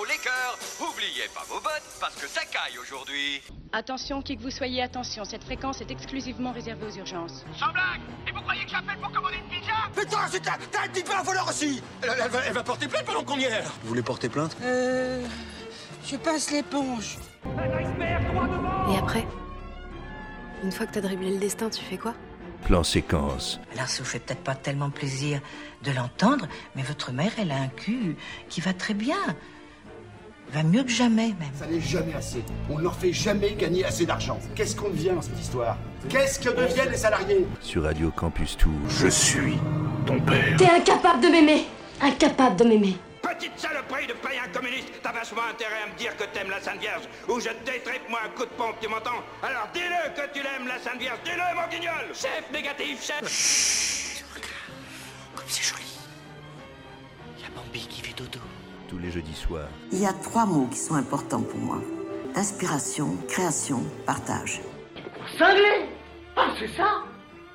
Oubliez pas vos bottes, parce que ça caille aujourd'hui. Attention, qui que vous soyez, attention, cette fréquence est exclusivement réservée aux urgences. Sans blague Et vous croyez que j'appelle pour commander une pizza? Putain, c'est un, t'as un petit peu un voleur aussi elle, elle va, elle va porter plainte pendant qu'on y est Vous voulez porter plainte? Euh... Je passe l'éponge. Et après Une fois que t'as dribblé le destin, tu fais quoi? Plan séquence. Alors ça vous fait peut-être pas tellement plaisir de l'entendre, mais votre mère, elle a un cul qui va très bien. Va mieux que jamais, même. Ça n'est jamais assez. On ne leur fait jamais gagner assez d'argent. Qu'est-ce qu'on devient dans cette histoire? Qu'est-ce que deviennent les salariés? Sur Radio Campus Tour. Je suis ton père. T'es incapable de m'aimer Incapable de m'aimer Petite saloperie de païen communiste T'as vachement intérêt à me dire que t'aimes la Sainte Vierge ou je te détripe moi un coup de pompe, tu m'entends? Alors dis-le que tu l'aimes la Sainte Vierge, dis-le mon guignol Chef négatif, chef Chut, Comme c'est joli. Y a Bambi qui fait dodo. Tous les jeudis soirs. Il y a trois mots qui sont importants pour moi. Inspiration, création, partage. Cinglé Ah c'est ça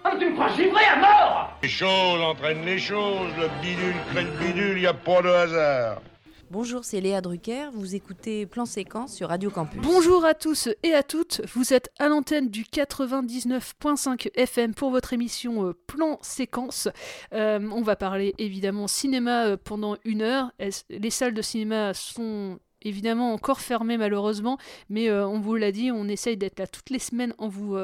Ah tu me crois givré à mort Les choses entraînent les choses, le bidule crée le bidule, y a pas de hasard. Bonjour, c'est Léa Drucker, vous écoutez Plan Séquence sur Radio Campus. Bonjour à tous et à toutes, vous êtes à l'antenne du 99.5 FM pour votre émission euh, Plan Séquence. Euh, on va parler évidemment cinéma euh, pendant une heure. Les salles de cinéma sont évidemment encore fermées malheureusement, mais on vous l'a dit, on essaye d'être là toutes les semaines en vous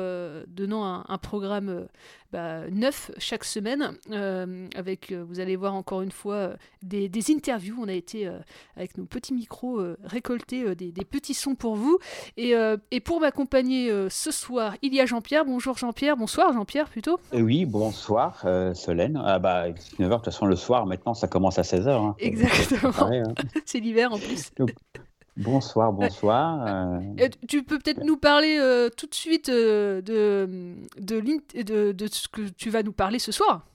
donnant un, programme bah, neuf chaque semaine, euh, avec, euh, vous allez voir encore une fois, euh, des, des interviews. On a été euh, avec nos petits micros récolter des, des petits sons pour vous. Et, et pour m'accompagner ce soir, il y a Jean-Pierre. Bonjour Jean-Pierre, bonsoir Jean-Pierre plutôt. Eh Oui, bonsoir Solène. Ah bah 19h, de toute façon le soir maintenant ça commence à 16h. Hein. Exactement. Hein. C'est l'hiver en plus. Donc, bonsoir, bonsoir. euh, Euh, tu peux peut-être nous parler euh, tout de suite euh, de, de, l'int- de, de ce que tu vas nous parler ce soir.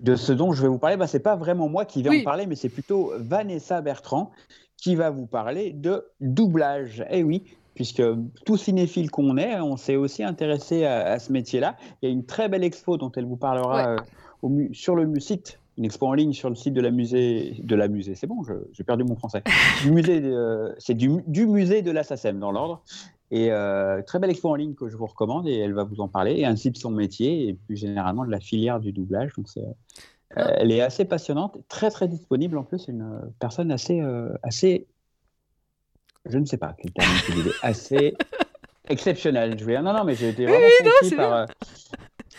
de ce dont je vais vous parler, bah, c'est pas vraiment moi qui vais Oui. en parler, mais c'est plutôt Vanessa Bertrand qui va vous parler de doublage. Eh oui, puisque tout cinéphile qu'on est, on s'est aussi intéressé à, à ce métier-là. Il y a une très belle expo dont elle vous parlera Ouais. euh, au mu- sur le site, une expo en ligne sur le site de la musée, de la musée, c'est bon, j'ai perdu mon français. Du musée, c'est du, du musée de la SACEM dans l'ordre. Et euh, très belle expo en ligne que je vous recommande et elle va vous en parler, et ainsi de son métier et plus généralement de la filière du doublage. Donc c'est, euh, elle est assez passionnante, très très disponible en plus, c'est une euh, personne assez, assez, je ne sais pas quel terme utiliser, assez exceptionnelle. Je vais, non non mais j'ai été vraiment oui, non, par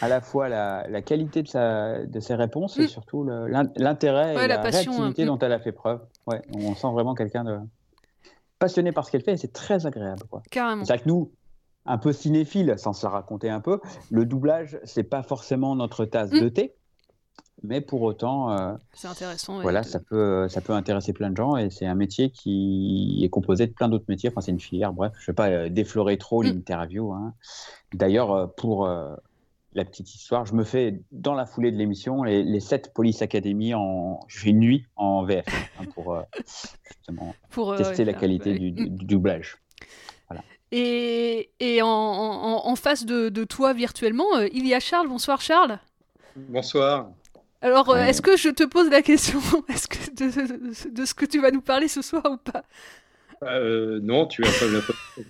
à la fois la, la qualité de, sa, de ses réponses Mm. et surtout le- l'in- l'intérêt Ouais, et la la, passion, réactivité hein. dont elle a fait preuve. Ouais, on sent vraiment quelqu'un de passionné par ce qu'elle fait et c'est très agréable. Quoi. Carrément. C'est que nous, un peu cinéphile, sans se la raconter un peu, le doublage, c'est pas forcément notre tasse Mm. de thé, mais pour autant, euh, C'est intéressant. ouais, voilà, de- ça peut, ça peut intéresser plein de gens et c'est un métier qui est composé de plein d'autres métiers. Enfin, c'est une filière. Bref, je ne vais pas euh, déflorer trop Mm. l'interview. hein. D'ailleurs, euh, pour euh, la petite histoire, je me fais dans la foulée de l'émission les, les 7 Police Academy en, je fais une nuit en VF hein, pour euh, justement pour, euh, tester ouais, la qualité ouais. du, du doublage. Et, et en, en- en face de, de toi virtuellement, euh, il y a Charles. Bonsoir Charles. Bonsoir. Alors, euh, Ouais. est-ce que je te pose la question est-ce que de, de- de ce que tu vas nous parler ce soir ou pas? Euh, non, tu as pas.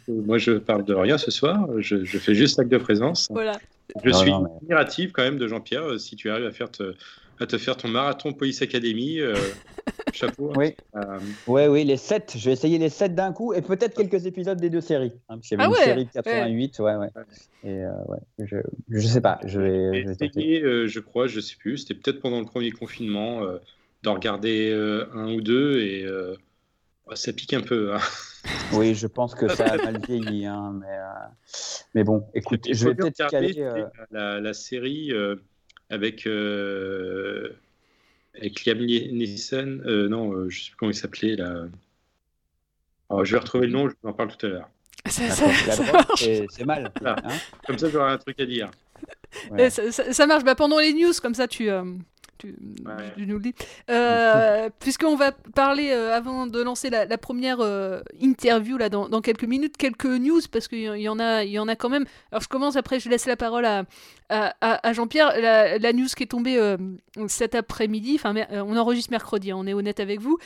Moi, je parle de rien ce soir. Je, je fais juste acte de présence. Voilà. Je Non, suis non, mais- admiratif quand même de Jean-Pierre. euh, Si tu arrives à faire te, à te faire ton marathon Police Academy, euh, chapeau. Oui. Euh, Ouais, oui, les 7. Je vais essayer les 7 d'un coup et peut-être quelques épisodes des deux séries. hein, parce qu'il y avait Ah une ouais, série de 88. Ouais, ouais. Et euh, ouais, je, je sais pas. Je vais, J'ai je vais euh, crois, je sais plus, c'était peut-être pendant le premier confinement, euh, d'en regarder euh, un ou deux et ça pique un peu. hein. Oui, je pense que ça a mal vieilli, hein, mais, euh, mais bon, écoute, je vais peut-être caler. euh, la, la série euh, avec, euh, avec Liam Neeson. euh, non, euh, je sais plus comment il s'appelait là. Alors, je vais retrouver le nom, je vous en parle tout à l'heure. Ça, d'accord, ça- la ça drogue, marche. c'est mal. Voilà. hein. Comme ça, j'aurai un truc à dire. Ouais. Ça, ça- ça marche. Bah, pendant les news, comme ça, tu, euh, tu, Ouais. tu nous le dis. Euh, Puisqu'on va parler, euh, avant de lancer la, la première euh, interview là, dans, dans quelques minutes, quelques news, parce qu'il y, y en a, il y en a quand même. Alors, je commence, après, je laisse la parole à, à, à- à Jean-Pierre. La, la news qui est tombée cet après-midi, enfin, on enregistre mercredi, hein, on est honnête avec vous.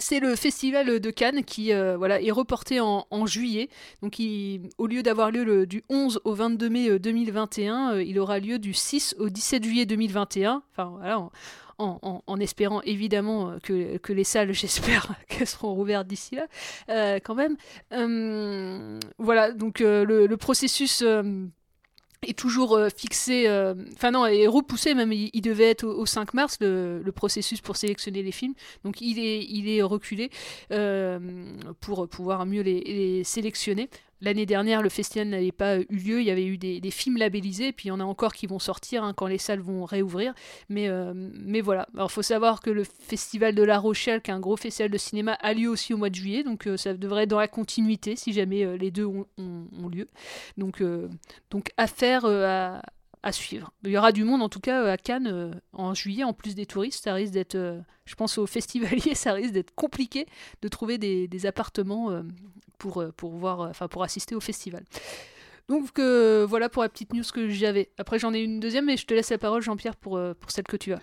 C'est le festival de Cannes qui euh, voilà, est reporté en, juillet. Donc, au lieu d'avoir lieu du 11 au 22 mai 2021, euh, euh, il aura lieu du 6 au 17 juillet 2021. Enfin, voilà, en, espérant évidemment que, les salles, j'espère qu'elles seront rouvertes d'ici là, quand même. voilà, donc le, processus est toujours euh, fixé, euh, enfin non, est repoussé même, il, devait être au, 5 mars le, processus pour sélectionner les films, donc il est, il est reculé euh, pour pouvoir mieux les sélectionner. L'année dernière, le festival n'avait pas eu lieu, il y avait eu des, films labellisés, puis il y en a encore qui vont sortir hein, quand les salles vont réouvrir. Mais, euh, mais voilà, il faut savoir que le festival de La Rochelle, qui est un gros festival de cinéma, a lieu aussi au mois de juillet, donc euh, ça devrait être dans la continuité si jamais euh, les deux ont, lieu. Donc, donc affaire à, suivre. Il y aura du monde en tout cas à Cannes en juillet, en plus des touristes. Ça risque d'être, je pense aux festivaliers, ça risque d'être compliqué de trouver des appartements pour, euh, pour, voir, euh, enfin, pour assister au festival. Donc euh, voilà pour la petite news que j'avais. Après j'en ai une deuxième, mais je te laisse la parole Jean-Pierre pour, pour celle que tu as.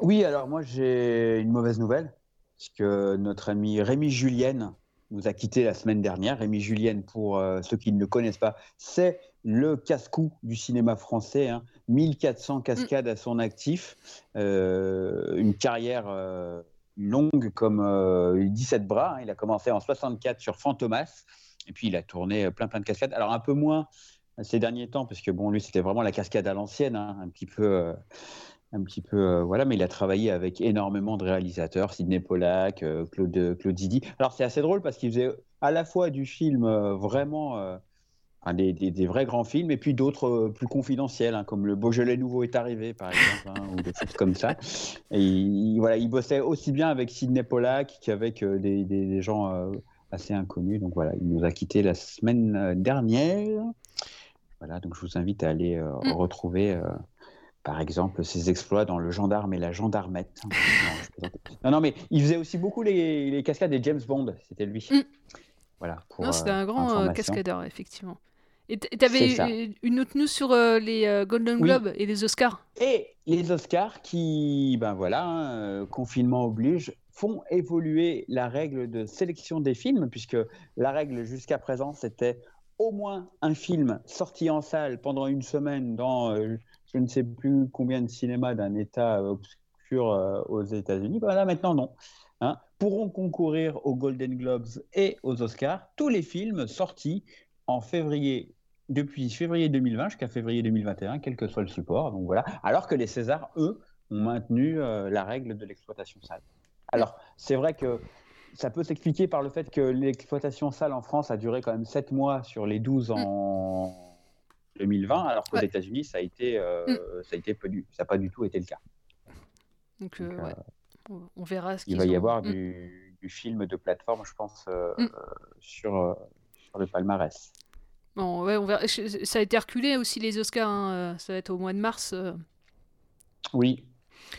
Oui, alors moi j'ai une mauvaise nouvelle, puisque notre ami Rémi Julienne nous a quitté la semaine dernière. Rémi Julienne, pour ceux qui ne le connaissent pas, c'est le casse-cou du cinéma français. 1400 hein. cascades à son actif, une carrière longue comme 17 euh, bras. Hein. Il a commencé en 64 sur Fantomas, et puis il a tourné euh, plein plein de cascades. Alors un peu moins ces derniers temps, parce que bon, lui c'était vraiment la cascade à l'ancienne, hein, un petit peu, euh, un petit peu, voilà. Mais il a travaillé avec énormément de réalisateurs, Sidney Pollack, Claude, Claude Zidi. Alors c'est assez drôle parce qu'il faisait à la fois du film vraiment des, vrais grands films, et puis d'autres euh, plus confidentiels, hein, comme Le Beaujolais Nouveau est arrivé, par exemple, hein, ou des choses comme ça. Et il, voilà, il bossait aussi bien avec Sidney Pollack qu'avec euh, des, gens euh, assez inconnus. Donc voilà, il nous a quittés la semaine dernière. Voilà, donc je vous invite à aller mm. retrouver, par exemple, ses exploits dans Le Gendarme et la Gendarmette. non, non, mais il faisait aussi beaucoup les, cascades des James Bond, c'était lui. Mm. Voilà, non, c'était un grand cascadeur, effectivement. Et tu avais une autre news sur euh, les euh, Golden Globes et les Oscars Et les Oscars qui, ben voilà, hein, euh, confinement oblige, font évoluer la règle de sélection des films, puisque la règle jusqu'à présent, c'était au moins un film sorti en salle pendant une semaine dans je ne sais plus combien de cinémas d'un État obscur aux États-Unis. Voilà, maintenant non. Hein, pourront concourir aux Golden Globes et aux Oscars tous les films sortis en février depuis février 2020 jusqu'à février 2021, quel que soit le support. Donc voilà. Alors que les Césars, eux, ont maintenu euh, la règle de l'exploitation sale. Alors, c'est vrai que ça peut s'expliquer par le fait que l'exploitation sale en France a duré quand même 7 mois sur les 12 en 2020, alors qu'aux États-Unis, ça a été, euh, mm. ça a été ça n'a pas du tout été le cas. Donc, euh, on verra ce Il va y avoir mm. du, film de plateforme, je pense, mm. sur, sur le palmarès. Bon, ouais, on verra. Ça a été reculé aussi les Oscars. Hein, euh, ça va être au mois de mars. Euh. Oui.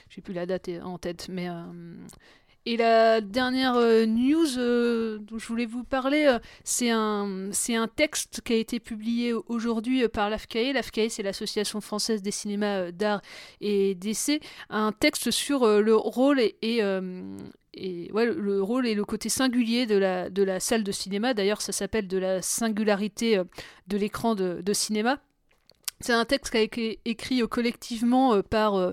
J'ai plus la date en tête, mais. Euh, et la dernière news dont je voulais vous parler, c'est un, un texte qui a été publié aujourd'hui par l'AFCAE. L'AFCAE, c'est l'Association française des cinémas d'art et d'essai. Un texte sur le rôle et, et ouais, le rôle et le côté singulier de la, de la salle de cinéma. D'ailleurs, ça s'appelle de la singularité euh, de l'écran de, de, cinéma. C'est un texte qui a été écrit collectivement euh, par euh,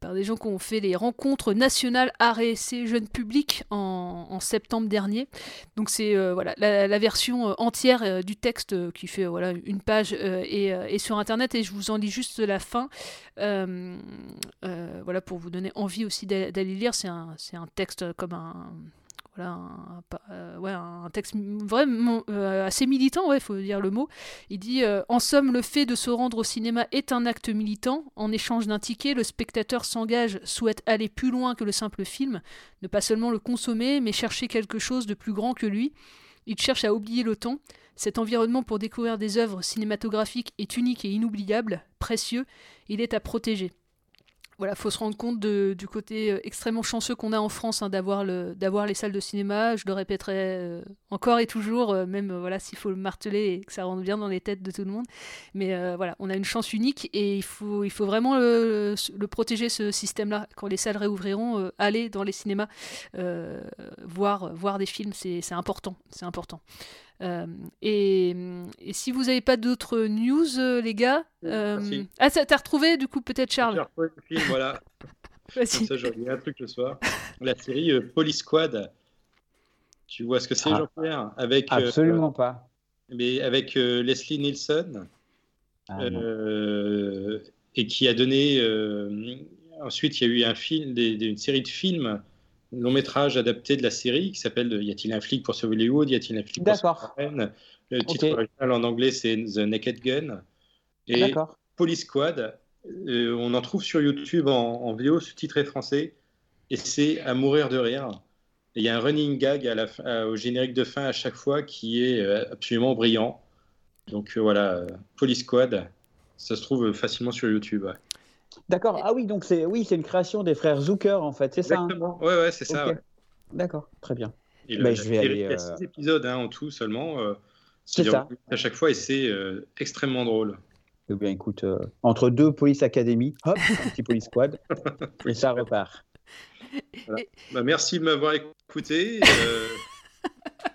par des gens qui ont fait les rencontres nationales art et essai jeune public en, septembre dernier. Donc c'est euh, voilà la, version euh, entière euh, du texte qui fait voilà une page et, sur internet et je vous en lis juste la fin voilà pour vous donner envie aussi d'aller lire. C'est un, un texte comme un un, euh, un texte vraiment euh, assez militant, il faut dire le mot. Il dit euh, En somme, le fait de se rendre au cinéma est un acte militant. En échange d'un ticket, le spectateur s'engage, souhaite aller plus loin que le simple film, ne pas seulement le consommer, mais chercher quelque chose de plus grand que lui. Il cherche à oublier le temps. Cet environnement pour découvrir des œuvres cinématographiques est unique et inoubliable, précieux. Il est à protéger. Voilà, faut se rendre compte de, du côté euh, extrêmement chanceux qu'on a en France hein, d'avoir le, d'avoir les salles de cinéma. Je le répéterai euh, encore et toujours, euh, même voilà s'il faut le marteler et que ça rentre bien dans les têtes de tout le monde. Mais voilà, on a une chance unique et il faut, vraiment le, protéger ce système-là. Quand les salles réouvriront, aller dans les cinémas, voir, voir des films, c'est important, c'est important. Euh, et, et, si vous n'avez pas d'autres news, euh, les gars. Euh... Ah, t'as retrouvé du coup peut-être Charles J'ai retrouvé le film, voilà. Comme ça, j'ai un truc le soir. La série euh, Police Squad. Tu vois ce que c'est, ah. Jean-Pierre? Avec, Absolument pas. Mais avec Leslie Nielsen. Ah, et qui a donné. ensuite, il y a eu un film, des, des, une série de films long métrage adapté de la série qui s'appelle Y a-t-il un flic pour sauver Hollywood Y a-t-il un flic pour sauver reine? Le titre original en anglais c'est The Naked Gun. Et Police Squad, euh, on en trouve sur YouTube en, vidéo sous-titré français et c'est à mourir de rire. Il y a un running gag à la, au générique de fin à chaque fois qui est euh, absolument brillant. Donc euh, voilà, Police Squad, ça se trouve facilement sur YouTube. D'accord. Ah oui, donc c'est oui, c'est une création des frères Zucker en fait, c'est ça. Hein Exactement. ouais, ouais, c'est ça. D'accord, très bien. Ben, je vais aller, Il y a euh, six épisodes hein, en tout seulement. Euh, c'est ça. À chaque fois, et c'est euh, extrêmement drôle. Eh bien, écoute, entre deux Police Academy, hop, un petit Police Squad, et ça repart. Bah, merci de m'avoir écouté.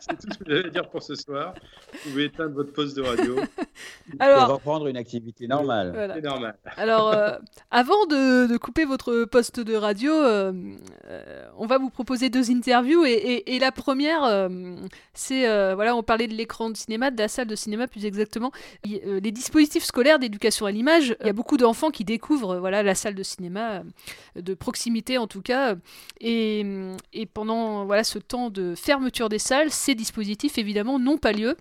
C'est tout ce que j'avais à dire pour ce soir. Vous pouvez éteindre votre poste de radio. Alors, reprendre une activité normale. C'est normal. Alors, euh, avant de, couper votre poste de radio, euh, euh, on va vous proposer deux interviews. Et, la première, c'est, voilà, on parlait de l'écran de cinéma, de la salle de cinéma plus exactement. les dispositifs scolaires d'éducation à l'image, il y a beaucoup d'enfants qui découvrent voilà, la salle de cinéma, de proximité en tout cas. Et, et pendant voilà, ce temps de fermeture des salles, dispositifs évidemment n'ont pas lieu.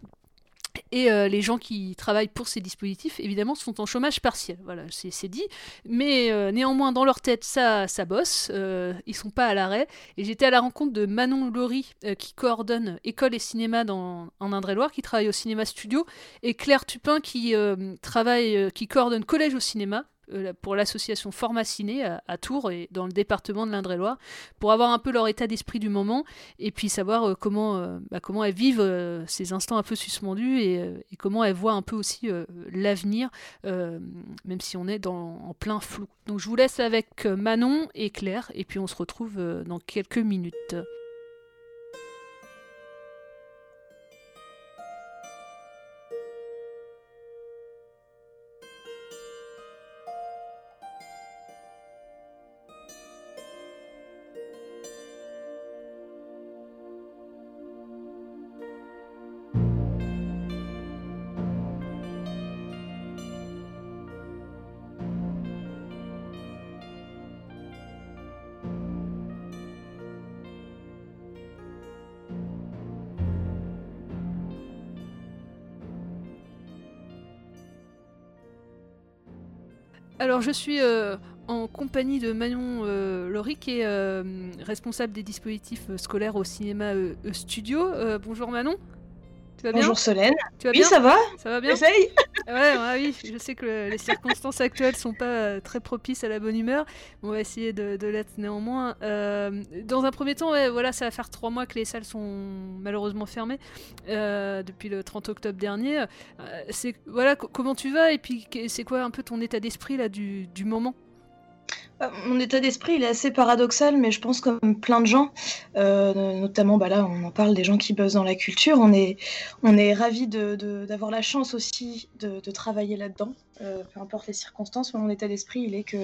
Et euh, les gens qui travaillent pour ces dispositifs, évidemment, sont en chômage partiel. Voilà, c'est dit. Mais euh, néanmoins, dans leur tête, ça, ça bosse. Euh, ils sont pas à l'arrêt. Et j'étais à la rencontre de Manon Laurie, qui coordonne école et cinéma dans, en Indre-et-Loire, qui travaille au cinéma studio, et Claire Tupin, qui travaille, qui coordonne collège au cinéma pour l'association Format Ciné à, Tours et dans le département de l'Indre-et-Loire pour avoir un peu leur état d'esprit du moment et puis savoir euh, comment, euh, bah, comment elles vivent ces instants un peu suspendus et, comment elles voient un peu aussi l'avenir, même si on est dans, en plein flou. Donc je vous laisse avec Manon et Claire et puis on se retrouve dans quelques minutes. Alors je suis euh, en compagnie de Manon euh, Laurie qui est euh, responsable des dispositifs scolaires au cinéma studio. bonjour Manon. Bonjour Solène. Tu vas oui, bien? ça va Ça va bien? Essaye ouais, oui, je sais que les circonstances actuelles sont pas euh, très propices à la bonne humeur. On va essayer de, l'être néanmoins. Euh, dans un premier temps, voilà, ça va faire trois mois que les salles sont malheureusement fermées euh, depuis le 30 octobre dernier. c'est voilà, comment tu vas et puis c'est quoi un peu ton état d'esprit là du, moment? Mon état d'esprit, il est assez paradoxal, mais je pense comme plein de gens, euh, notamment bah là, on en parle des gens qui bossent dans la culture, on est, on est ravis d'avoir la chance aussi de, travailler là-dedans, euh, peu importe les circonstances. Mon état d'esprit, il est que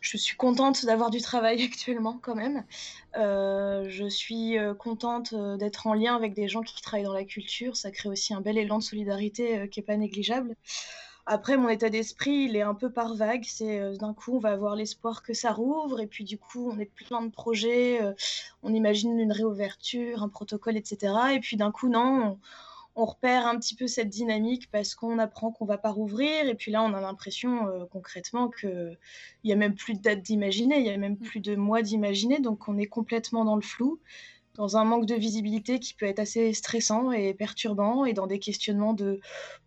je suis contente d'avoir du travail actuellement quand même. Euh, je suis contente d'être en lien avec des gens qui travaillent dans la culture, ça crée aussi un bel élan de solidarité qui n'est pas négligeable. Après, mon état d'esprit, il est un peu par vague. C'est euh, d'un coup, on va avoir l'espoir que ça rouvre, et puis du coup, on est plein de projets. Euh, on imagine une réouverture, un protocole, etc. Et puis d'un coup, non, on, repère un petit peu cette dynamique parce qu'on apprend qu'on va pas rouvrir. Et puis là, on a l'impression euh, concrètement qu'il n'y a même plus de date d'imaginer, il y a même mm. plus de mois d'imaginer. Donc, on est complètement dans le flou dans un manque de visibilité qui peut être assez stressant et perturbant et dans des questionnements de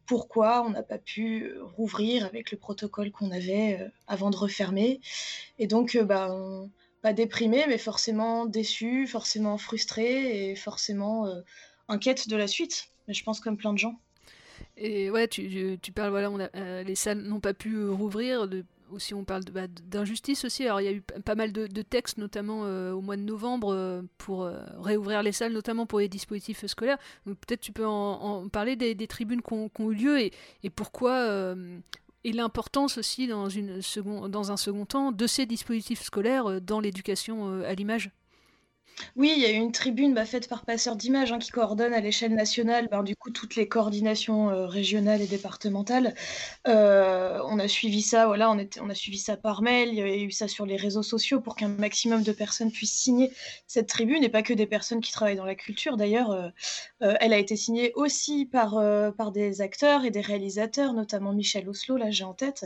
pourquoi on n'a pas pu rouvrir avec le protocole qu'on avait avant de refermer. Et donc, bah, pas déprimé, mais forcément déçu, forcément frustré et forcément inquiète de la suite. Mais je pense comme plein de gens. Et ouais, tu, parles, voilà, on a, les salles n'ont pas pu rouvrir. Aussi on parle bah, d'injustice aussi. Alors il y a eu pas mal de, textes, notamment euh, au mois de novembre, euh, pour euh, réouvrir les salles, notamment pour les dispositifs scolaires. Peut-être tu peux en, parler des, tribunes qui ont, eu lieu et, pourquoi et l'importance aussi dans, une dans un second temps de ces dispositifs scolaires dans l'éducation à l'image. Oui, il y a eu une tribune bah, faite par Passeur d'Images hein, qui coordonne à l'échelle nationale bah, du coup toutes les coordinations euh, régionales et départementales. Euh, on a suivi ça, on a suivi ça par mail, il y a eu ça sur les réseaux sociaux pour qu'un maximum de personnes puissent signer cette tribune et pas que des personnes qui travaillent dans la culture. D'ailleurs, euh, elle a été signée aussi par, par des acteurs et des réalisateurs, notamment Michel Oslo, là j'ai en tête.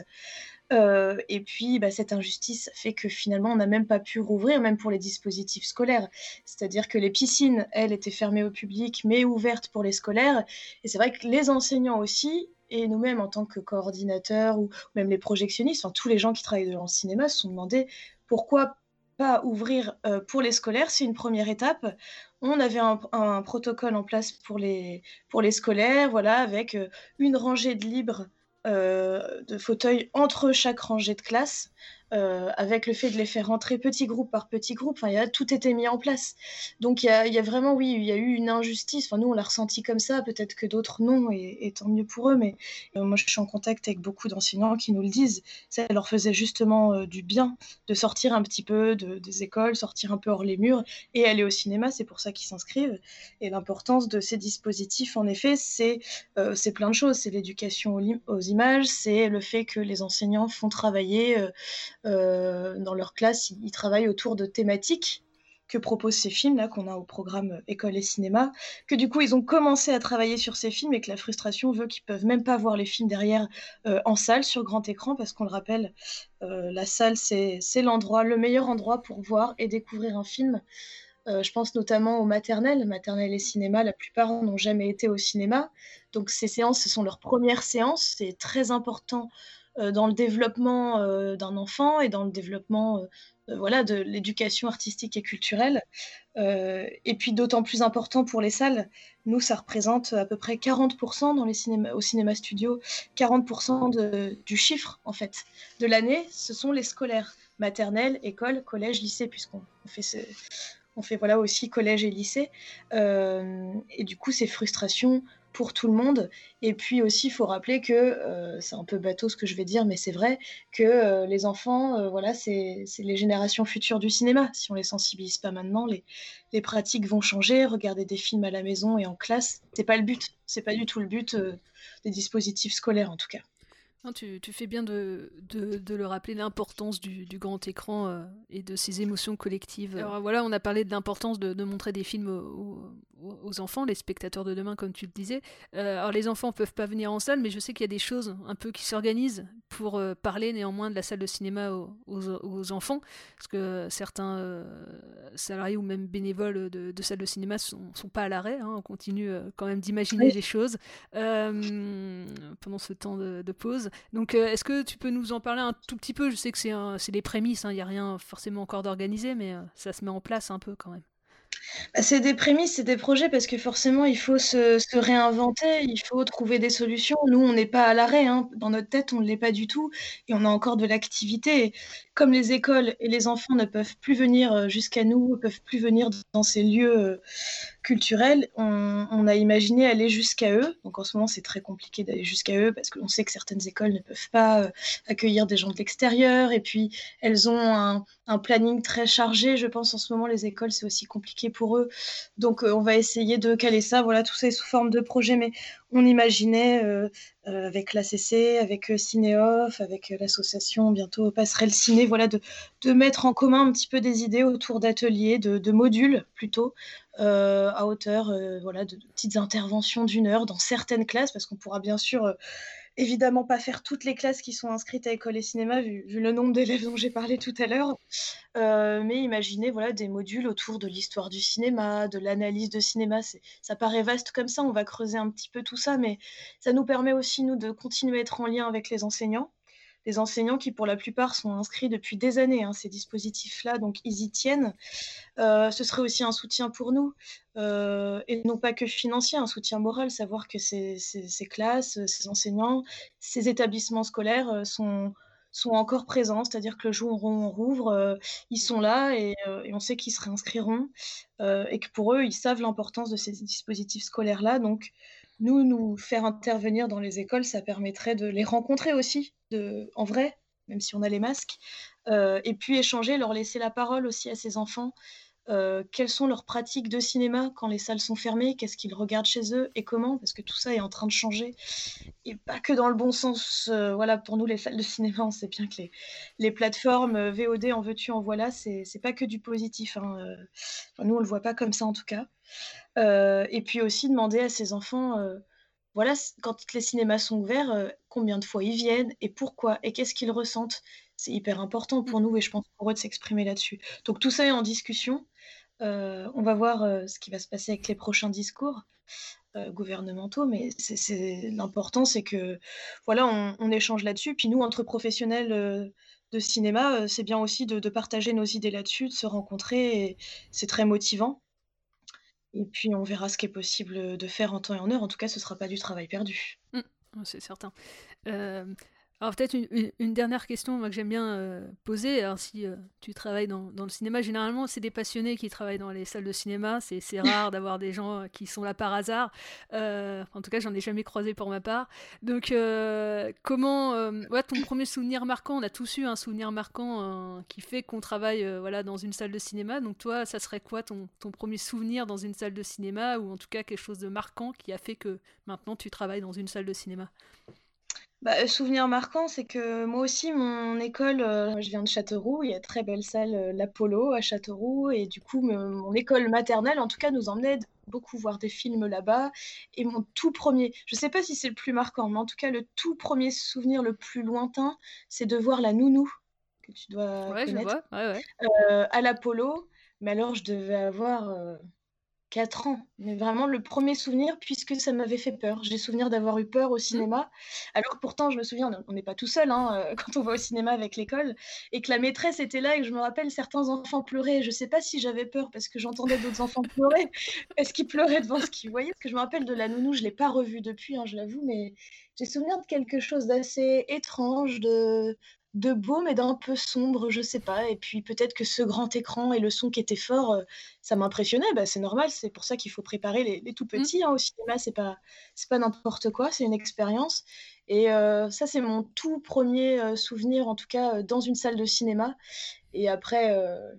Euh, et puis, bah, cette injustice fait que finalement, on n'a même pas pu rouvrir, même pour les dispositifs scolaires. C'est-à-dire que les piscines, elles, étaient fermées au public, mais ouvertes pour les scolaires. Et c'est vrai que les enseignants aussi, et nous-mêmes en tant que coordinateurs ou même les projectionnistes, enfin, tous les gens qui travaillent dans le cinéma se sont demandé pourquoi pas ouvrir euh, pour les scolaires, c'est une première étape. On avait un, protocole en place pour les, pour les scolaires, voilà, avec euh, une rangée de libres de fauteuils entre chaque rangée de classe euh, avec le fait de les faire rentrer petit groupe par petit groupe, enfin, y a, tout était mis en place. Donc il y a, vraiment, oui, il y a eu une injustice. Enfin, nous, on l'a ressenti comme ça, peut-être que d'autres non, et, tant mieux pour eux. Mais euh, moi, je suis en contact avec beaucoup d'enseignants qui nous le disent. Ça leur faisait justement euh, du bien de sortir un petit peu de, des écoles, sortir un peu hors les murs et aller au cinéma. C'est pour ça qu'ils s'inscrivent. Et l'importance de ces dispositifs, en effet, c'est c'est plein de choses. C'est l'éducation aux, images, c'est le fait que les enseignants font travailler dans leur classe, ils, travaillent autour de thématiques que proposent ces films-là qu'on a au programme École et Cinéma, que du coup ils ont commencé à travailler sur ces films et que la frustration veut qu'ils peuvent même pas voir les films derrière euh, en salle sur grand écran parce qu'on le rappelle, euh, la salle c'est l'endroit, le meilleur endroit pour voir et découvrir un film. je pense notamment aux maternelles, maternelles et cinéma, la plupart n'ont jamais été au cinéma, donc ces séances ce sont leurs premières séances, c'est très important euh, dans le développement euh, d'un enfant et dans le développement euh, voilà, de l'éducation artistique et culturelle. et puis d'autant plus important pour les salles, nous, ça représente à peu près 40% dans les cinémas, au cinéma studio, 40% de, du chiffre, en fait, de l'année, ce sont les scolaires, maternelle, école, collège, lycée, puisqu'on fait on fait voilà aussi collège et lycée. et du coup, ces frustrations pour tout le monde. Et puis aussi, il faut rappeler que, euh, c'est un peu bateau ce que je vais dire, mais c'est vrai, que euh, les enfants, euh, voilà, c'est les générations futures du cinéma. Si on les sensibilise pas maintenant, les, les pratiques vont changer. Regarder des films à la maison et en classe, c'est pas le but. C'est pas du tout le but des dispositifs scolaires, en tout cas. Tu, tu, fais bien de, de, de le rappeler, l'importance du, du, grand écran et de ses émotions collectives. Alors voilà, on a parlé de l'importance de, de, montrer des films aux, aux enfants, les spectateurs de demain, comme tu le disais. Euh, alors les enfants peuvent pas venir en salle, mais je sais qu'il y a des choses un peu qui s'organisent pour euh, parler néanmoins de la salle de cinéma aux, enfants, parce que certains euh, salariés ou même bénévoles de, de salles de cinéma sont, sont pas à l'arrêt. Hein. on continue quand même d'imaginer des choses pendant ce temps de, pause. Donc est-ce que tu peux nous en parler un tout petit peu? Je sais que c'est les prémices, hein. il n'y a rien forcément encore d'organisé, mais ça se met en place un peu quand même. Bah, c'est des prémices, c'est des projets parce que forcément il faut se se réinventer, il faut trouver des solutions. Nous, on n'est pas à l'arrêt, hein. Dans notre tête, on ne l'est pas du tout et on a encore de l'activité comme les écoles et les enfants ne peuvent plus venir, euh, jusqu'à nous, ne peuvent plus venir dans ces lieux, euh, culturels, on a imaginé aller jusqu'à eux. Donc en ce moment, c'est très compliqué d'aller jusqu'à eux parce qu'on sait que certaines écoles ne peuvent pas, euh, accueillir des gens de l'extérieur et puis elles ont un planning très chargé. Je pense en ce moment les écoles, c'est aussi compliqué pour eux. Donc on va essayer de caler ça, voilà, tout ça est sous forme de projet mais on imaginait avec l'ACC, avec Cinéoff, avec l'association bientôt Passerelle Ciné, voilà, de, de, mettre en commun un petit peu des idées autour d'ateliers, de, modules plutôt, à hauteur voilà, de, petites interventions d'une heure dans certaines classes, parce qu'on pourra bien sûr évidemment pas faire toutes les classes qui sont inscrites à école et cinéma, vu, vu le nombre d'élèves dont j'ai parlé tout à l'heure. Euh, mais imaginez voilà, des modules autour de l'histoire du cinéma, de l'analyse de cinéma. Ça paraît vaste comme ça, on va creuser un petit peu tout ça, mais ça nous permet aussi, nous, de continuer à être en lien avec les enseignants des enseignants qui, pour la plupart, sont inscrits depuis des années. Hein, ces dispositifs-là, donc ils y tiennent. Euh, ce serait aussi un soutien pour nous, euh, et non pas que financier, un soutien moral, savoir que ces, classes, ces enseignants, ces établissements scolaires euh, sont, sont encore présents, c'est-à-dire que le jour où on rouvre, ils sont là et, on sait qu'ils se réinscriront et que pour eux, ils savent l'importance de ces dispositifs scolaires-là. Donc, nous, nous faire intervenir dans les écoles, ça permettrait de les rencontrer aussi, en vrai, même si on a les masques, euh, et puis échanger, leur laisser la parole aussi à ces enfants. Euh, quelles sont leurs pratiques de cinéma quand les salles sont fermées? Qu'est-ce qu'ils regardent chez eux et comment? Parce que tout ça est en train de changer et pas que dans le bon sens. Euh, voilà, pour nous, les salles de cinéma, on sait bien que les, plateformes VOD, en veux-tu, en voilà, c'est pas que du positif. Hein. nous, on le voit pas comme ça en tout cas. Euh, et puis aussi demander à ces enfants, euh, voilà, quand les cinémas sont ouverts, euh, combien de fois ils viennent et pourquoi et qu'est-ce qu'ils ressentent. C'est hyper important pour nous et je pense pour eux de s'exprimer là-dessus. Donc tout ça est en discussion. on va voir ce qui va se passer avec les prochains discours gouvernementaux, mais c'est l'important, c'est que voilà, on, échange là-dessus. Puis nous, entre professionnels de cinéma, c'est bien aussi de, de, partager nos idées là-dessus, de se rencontrer. C'est très motivant. Et puis on verra ce qui est possible de faire en temps et en heure. En tout cas, ce ne sera pas du travail perdu. Mmh. c'est certain. Alors peut-être une, dernière question que j'aime bien euh, poser. Alors si euh, tu travailles dans, le cinéma, généralement c'est des passionnés qui travaillent dans les salles de cinéma. C'est rare d'avoir des gens euh, qui sont là par hasard. en tout cas, j'en ai jamais croisé pour ma part. Donc comment, ton premier souvenir marquant On a tous eu un souvenir marquant qui fait qu'on travaille voilà dans une salle de cinéma. Donc toi, ça serait quoi ton premier souvenir dans une salle de cinéma ou en tout cas quelque chose de marquant qui a fait que maintenant tu travailles dans une salle de cinéma? Bah, souvenir marquant, c'est que moi aussi, mon école, euh, je viens de Châteauroux, il y a très belle salle, euh, l'Apollo à Châteauroux, et du coup, mon école maternelle, en tout cas, nous emmenait beaucoup voir des films là-bas. Et mon tout premier, je sais pas si c'est le plus marquant, mais en tout cas, le tout premier souvenir le plus lointain, c'est de voir la nounou, que tu dois Ouais, je connaître, vois. Ouais, ouais. euh, à l'Apollo. Mais alors, je devais avoir euh, 4 ans, mais vraiment le premier souvenir puisque ça m'avait fait peur. J'ai souvenir d'avoir eu peur au mmh. cinéma, alors pourtant je me souviens, on n'est pas tout seul hein, euh, quand on va au cinéma avec l'école, et que la maîtresse était là et que je me rappelle certains enfants pleuraient. Je sais pas si j'avais peur parce que j'entendais d'autres enfants pleurer, parce qu'ils pleuraient devant ce qu'ils voyaient, parce que je me rappelle de la nounou, je l'ai pas revue depuis, hein, je l'avoue, mais j'ai souvenir de quelque chose d'assez étrange, de, de beau, mais d'un peu sombre, je sais pas. Et puis peut-être que ce grand écran et le son qui était fort, euh, ça m'impressionnait. Bah, c'est normal, c'est pour ça qu'il faut préparer les, tout petits hein, au cinéma. C'est pas, c'est pas n'importe quoi, c'est une expérience. Et euh, ça, c'est mon tout premier euh, souvenir, en tout cas dans une salle de cinéma. Et après,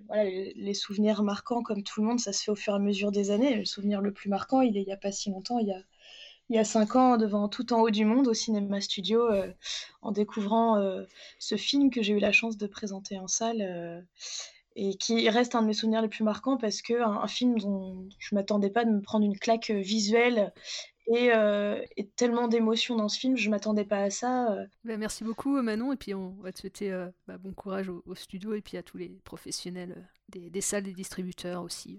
voilà, les, souvenirs marquants, comme tout le monde, ça se fait au fur et à mesure des années. Le souvenir le plus marquant, il est il y a pas si longtemps, il y a il y a cinq ans devant tout en haut du monde au cinéma studio euh, en découvrant euh, ce film que j'ai eu la chance de présenter en salle euh, et qui reste un de mes souvenirs les plus marquants parce que un, film dont je m'attendais pas de me prendre une claque visuelle et, tellement d'émotions dans ce film, je m'attendais pas à ça. Ben, merci beaucoup Manon et puis on va te souhaiter bah, bon courage au, studio et puis à tous les professionnels des, salles, des distributeurs aussi.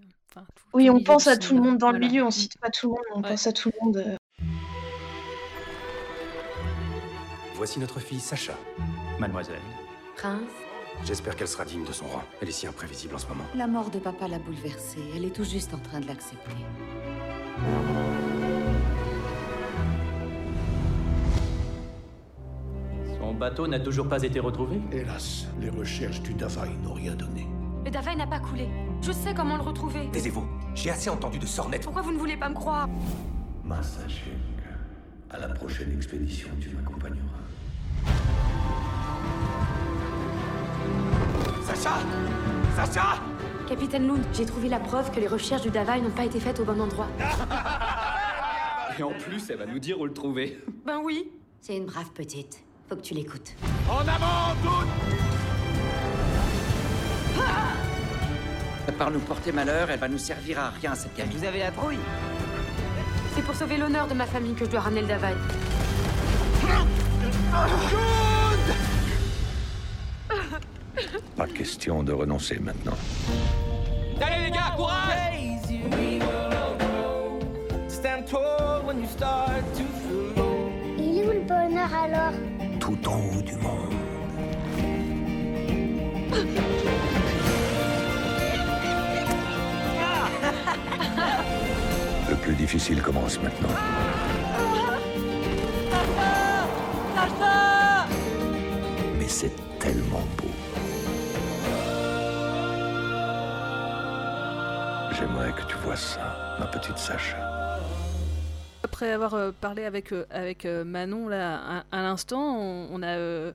oui, on pense à tout le monde dans le milieu, on cite pas tout le monde, on pense à tout le monde. Voici notre fille Sacha. Mademoiselle. Prince J'espère qu'elle sera digne de son rang. Elle est si imprévisible en ce moment. La mort de papa l'a bouleversée. Elle est tout juste en train de l'accepter. Son bateau n'a toujours pas été retrouvé? Hélas, les recherches du Davaï n'ont rien donné. Le Davaï n'a pas coulé. Je sais comment le retrouver. Taisez-vous. J'ai assez entendu de sornettes. Pourquoi vous ne voulez pas me croire? Massachek, à la prochaine expédition, tu m'accompagneras. Sacha Sacha Capitaine Lund, j'ai trouvé la preuve que les recherches du Davaï n'ont pas été faites au bon endroit. Et en plus, elle va nous dire où le trouver. Ben oui. C'est une brave petite. Faut que tu l'écoutes. En avant, toutes À part nous porter malheur, elle va nous servir à rien, cette gamine. Vous avez la C'est pour sauver l'honneur de ma famille que je dois ramener le Davaï. Pas question de renoncer maintenant. Allez les gars, courage Il est où le bonheur alors Tout en haut du monde. Le plus difficile commence maintenant. Mais c'est tellement beau. J'aimerais que tu vois ça, ma petite Sacha. Après avoir euh, parlé avec, euh, avec euh, Manon là, à, à l'instant, on, on a euh,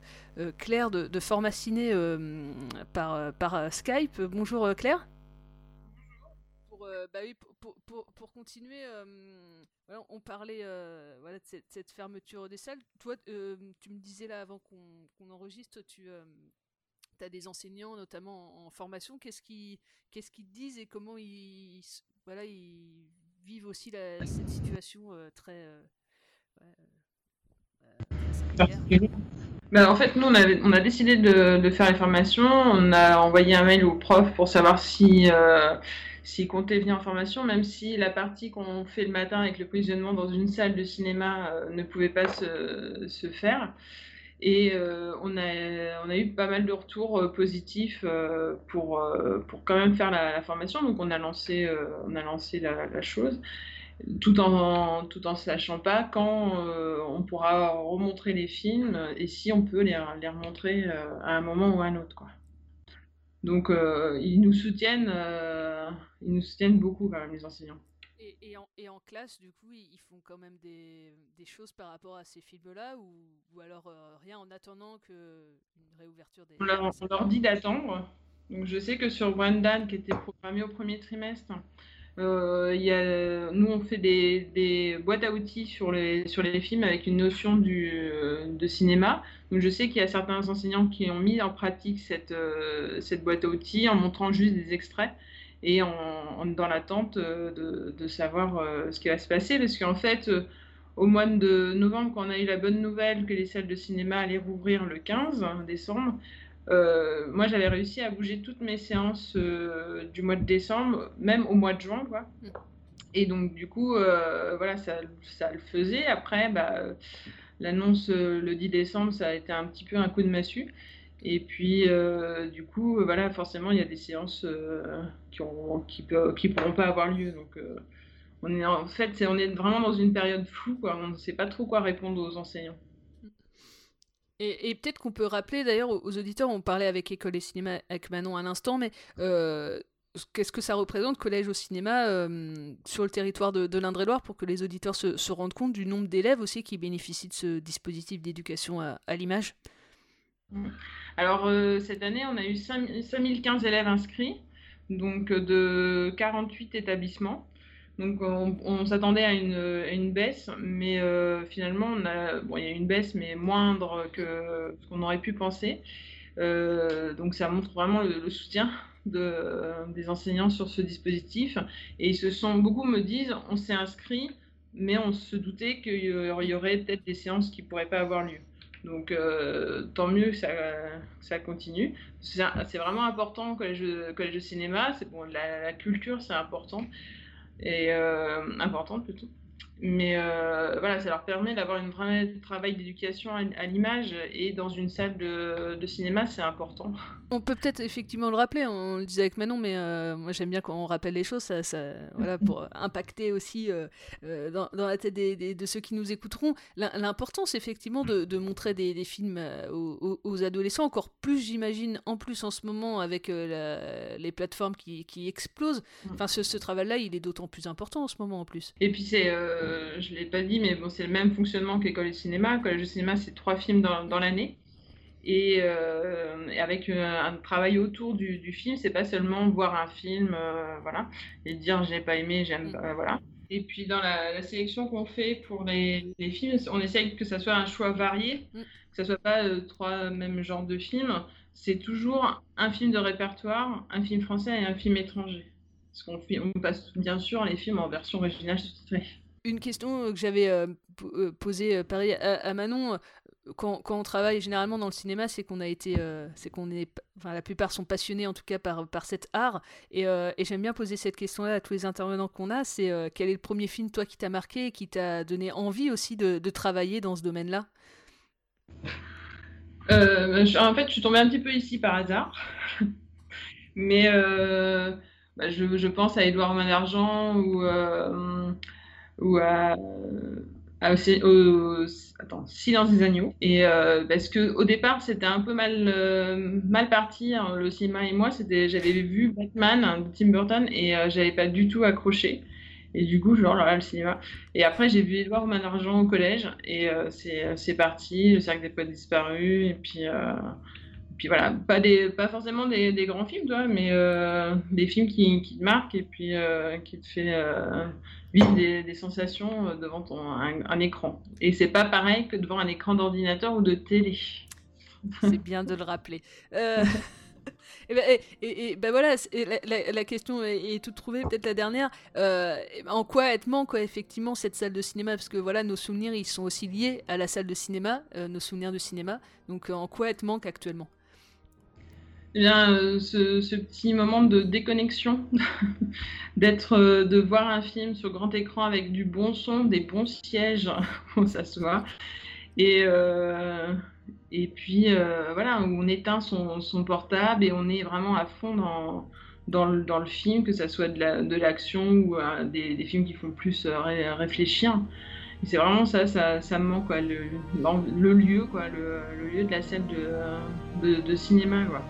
Claire de, de Formaciné euh, par, par Skype. Bonjour Claire. Pour, euh, bah oui, pour, pour, continuer, euh, voilà, on parlait euh, voilà, de cette, cette fermeture des salles. Toi, euh, tu me disais là avant qu'on qu'on enregistre, tu as des enseignants notamment en, formation. Qu'est-ce qu'ils te disent et comment ils, vivent aussi cette situation euh, très. euh, euh. Ben, en fait, nous, on, a décidé de, faire les formations. On a envoyé un mail aux profs pour savoir si, s'ils comptaient venir en formation, même si la partie qu'on fait le matin avec le positionnement dans une salle de cinéma ne pouvait pas se faire. Et euh, on, a, eu pas mal de retours euh, positifs euh, pour, pour quand même faire la, formation. Donc, on a lancé, on a lancé la, chose tout en tout en sachant pas quand on pourra remontrer les films et si on peut les, les remontrer à un moment ou à un autre quoi. Donc ils nous soutiennent ils nous soutiennent beaucoup quand même les enseignants. Et, et, en, et en classe, du coup, ils ils font quand même des, des choses par rapport à ces films-là ou, ou alors euh, rien en attendant que une réouverture des. On leur, on leur dit d'attendre. Donc je sais que sur Wandan qui était programmé au premier trimestre, euh, il y a, nous on fait des, des boîtes à outils sur les, sur les films avec une notion du, euh, de cinéma. Donc je sais qu'il y a certains enseignants qui ont mis en pratique cette, cette boîte à outils en montrant juste des extraits et en, en- dans l'attente euh, de, de savoir euh, ce qui va se passer parce qu'en fait euh, au mois de novembre, quand on a eu la bonne nouvelle que les salles de cinéma allaient rouvrir le 15 décembre, euh, moi j'avais réussi à bouger toutes mes séances euh, du mois de décembre, même au mois de juin, quoi. Et donc du coup, euh, voilà, ça, ça le faisait. Après, bah, l'annonce le 10 décembre, ça a été un petit peu un coup de massue. Et puis, du coup, voilà, forcément, il y a des séances qui ont, qui, peut- qui pourront pas avoir lieu. Donc, euh, on est en fait, on est vraiment dans une période floue, quoi. On ne sait pas trop quoi répondre aux enseignants. Et, et peut-être qu'on peut rappeler d'ailleurs aux, auditeurs, on parlait avec École et Cinéma avec Manon à l'instant, mais euh, qu'est-ce que ça représente, collège au cinéma, euh, sur le territoire de, de l'Indre-et-Loire, pour que les auditeurs se, se rendent compte du nombre d'élèves aussi qui bénéficient de ce dispositif d'éducation à, à l'image? Alors, euh, cette année, on a eu 5 5015 élèves inscrits, donc euh, de 48 établissements. Donc, on, s'attendait à une, baisse, mais euh, finalement, on a, bon, il y a une baisse, mais moindre que ce qu'on aurait pu penser. Euh, donc, ça montre vraiment le, soutien de, des enseignants sur ce dispositif. Et ils sont, beaucoup me disent, on s'est inscrit, mais on se doutait qu'il y aurait peut-être des séances qui ne pourraient pas avoir lieu. Donc, euh, tant mieux que ça, continue. C'est vraiment important au collège, de- cinéma. Bon, la, la culture, c'est important. Et euh, importante plutôt. Mais euh, voilà, ça leur permet d'avoir un vrai travail d'éducation à, à l'image et dans une salle de, de cinéma, c'est important. On peut peut-être effectivement le rappeler, on le disait avec Manon, mais euh, moi j'aime bien quand on rappelle les choses, ça, ça- voilà, pour impacter aussi euh, euh, dans, dans la tête des- des- de ceux qui nous écouteront. L'im- L'importance effectivement de, de montrer des, des films euh, aux, adolescents, encore plus j'imagine, en plus en ce moment avec euh, la- les plateformes qui, qui explosent. Enfin, ce, ce travail-là, il est d'autant plus important en ce moment en plus. Et puis c'est, euh, je l'ai pas dit, mais bon, c'est le même fonctionnement qu'École de cinéma. Collège de cinéma, c'est trois films dans, dans l'année. Et, euh, et avec un, un travail autour du, du film, c'est pas seulement voir un film, euh, voilà, et dire j'ai pas aimé, j'aime pas, voilà. Et puis dans la, la sélection qu'on fait pour les, les films, on essaye que ça soit un choix varié, que ça soit pas euh, trois mêmes genres de films. C'est toujours un film de répertoire, un film français et un film étranger. Parce qu'on on passe bien sûr les films en version originale sous-titrée. Une question euh, que j'avais euh, euh, posée pareil à, Manon, quand, on travaille généralement dans le cinéma, c'est qu'on a été, c'est qu'on est, enfin la plupart sont passionnés en tout cas par cet art. Et, j'aime bien poser cette question-là à tous les intervenants qu'on a. C'est quel est le premier film toi qui t'a marqué et qui t'a donné envie aussi de, travailler dans ce domaine-là? En fait, je suis tombée un petit peu ici par hasard, mais bah, je, pense à Édouard Main d'Argent ou ou à attends, Silence des agneaux. Et euh, parce que au départ, c'était un peu mal, euh, mal parti, hein, le cinéma et moi. C'était, j'avais vu Batman de Tim Burton et euh, j'avais pas du tout accroché. Et du coup, genre, là, le cinéma. Et après, j'ai vu Edouard Main d'Argent au collège et c'est, c'est parti, Le cercle des poètes disparus. Et puis, puis voilà, pas, des, pas forcément des, grands films, toi, mais des films qui, te marquent et puis qui te fait vivre des, sensations euh, devant ton, un, écran. Et c'est pas pareil que devant un écran d'ordinateur ou de télé. C'est bien de le rappeler. Euh... Et, ben voilà, la, question est, toute trouvée, peut-être la dernière. Euh, en quoi te manque, effectivement, cette salle de cinéma? Parce que voilà, nos souvenirs, ils sont aussi liés à la salle de cinéma, euh, nos souvenirs de cinéma. Donc, en quoi te manque actuellement? Eh euh, ce, petit moment de déconnexion, d'être, euh, de voir un film sur grand écran avec du bon son, des bons sièges se voit, et, euh, et puis voilà, où on éteint son, portable et on est vraiment à fond dans, dans, le, dans le film, que ça soit de, l'action ou des, films qui font plus réfléchir. C'est vraiment ça, ça, me manque, quoi, le, le lieu, quoi, le, lieu de la scène de, de, de cinéma. Quoi.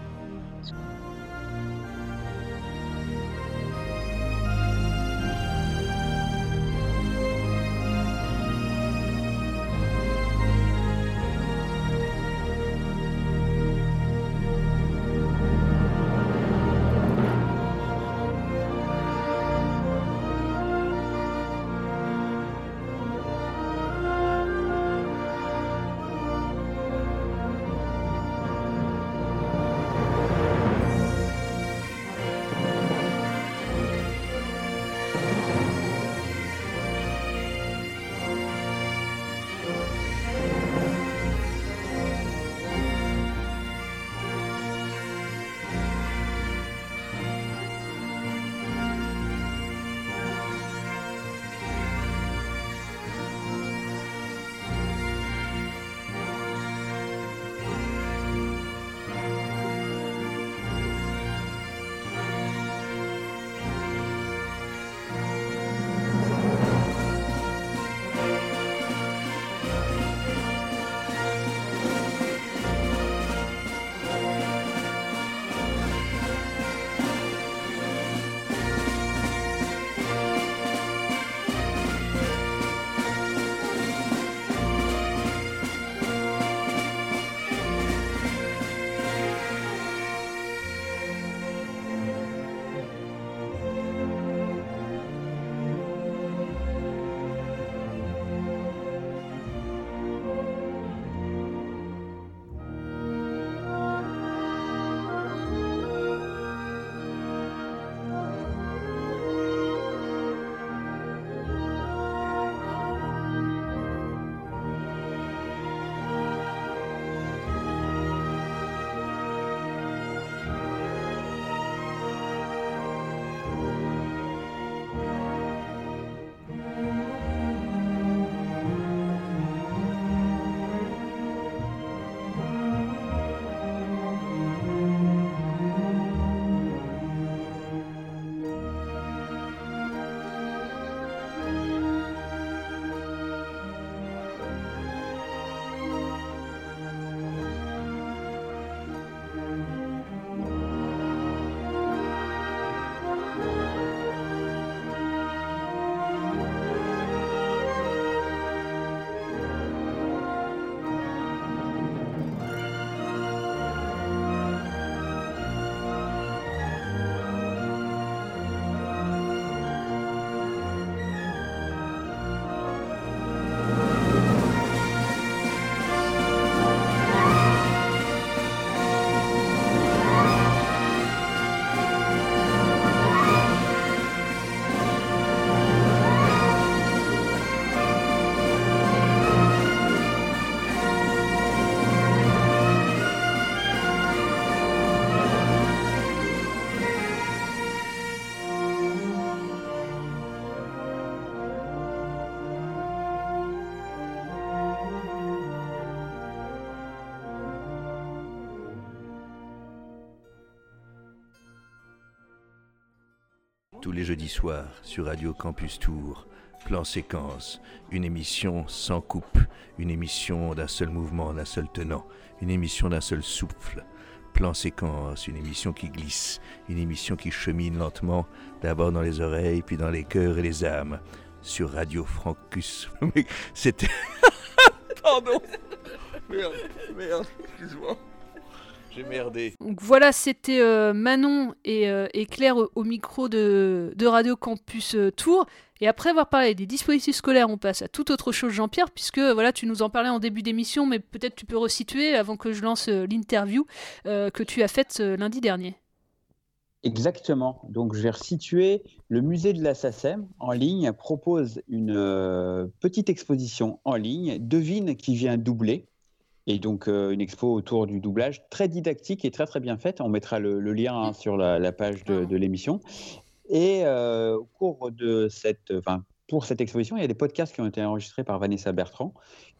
Tous les jeudis soirs sur Radio Campus Tour. Plan séquence, une émission sans coupe, une émission d'un seul mouvement, d'un seul tenant, une émission d'un seul souffle. Plan séquence, une émission qui glisse, une émission qui chemine lentement, d'abord dans les oreilles, puis dans les cœurs et les âmes, sur Radio Francus. C'était. Pardon Merde, merde, excuse-moi. J'ai merdé. Donc voilà, c'était euh, Manon et, euh, et Claire au, au micro de, de Radio Campus euh, Tours. Et après avoir parlé des dispositifs scolaires, on passe à toute autre chose, Jean-Pierre, puisque voilà, tu nous en parlais en début d'émission, mais peut-être tu peux resituer avant que je lance euh, l'interview euh, que tu as faite euh, lundi dernier. Exactement. Donc, je vais resituer. Le musée de la SACEM en ligne propose une euh, petite exposition en ligne, Devine qui vient doubler. Et donc, euh, une expo autour du doublage très didactique et très très bien faite. On mettra le, le lien hein, sur la, la page de, de l'émission. Et euh, au cours de cette, enfin, pour cette exposition, il y a des podcasts qui ont été enregistrés par Vanessa Bertrand,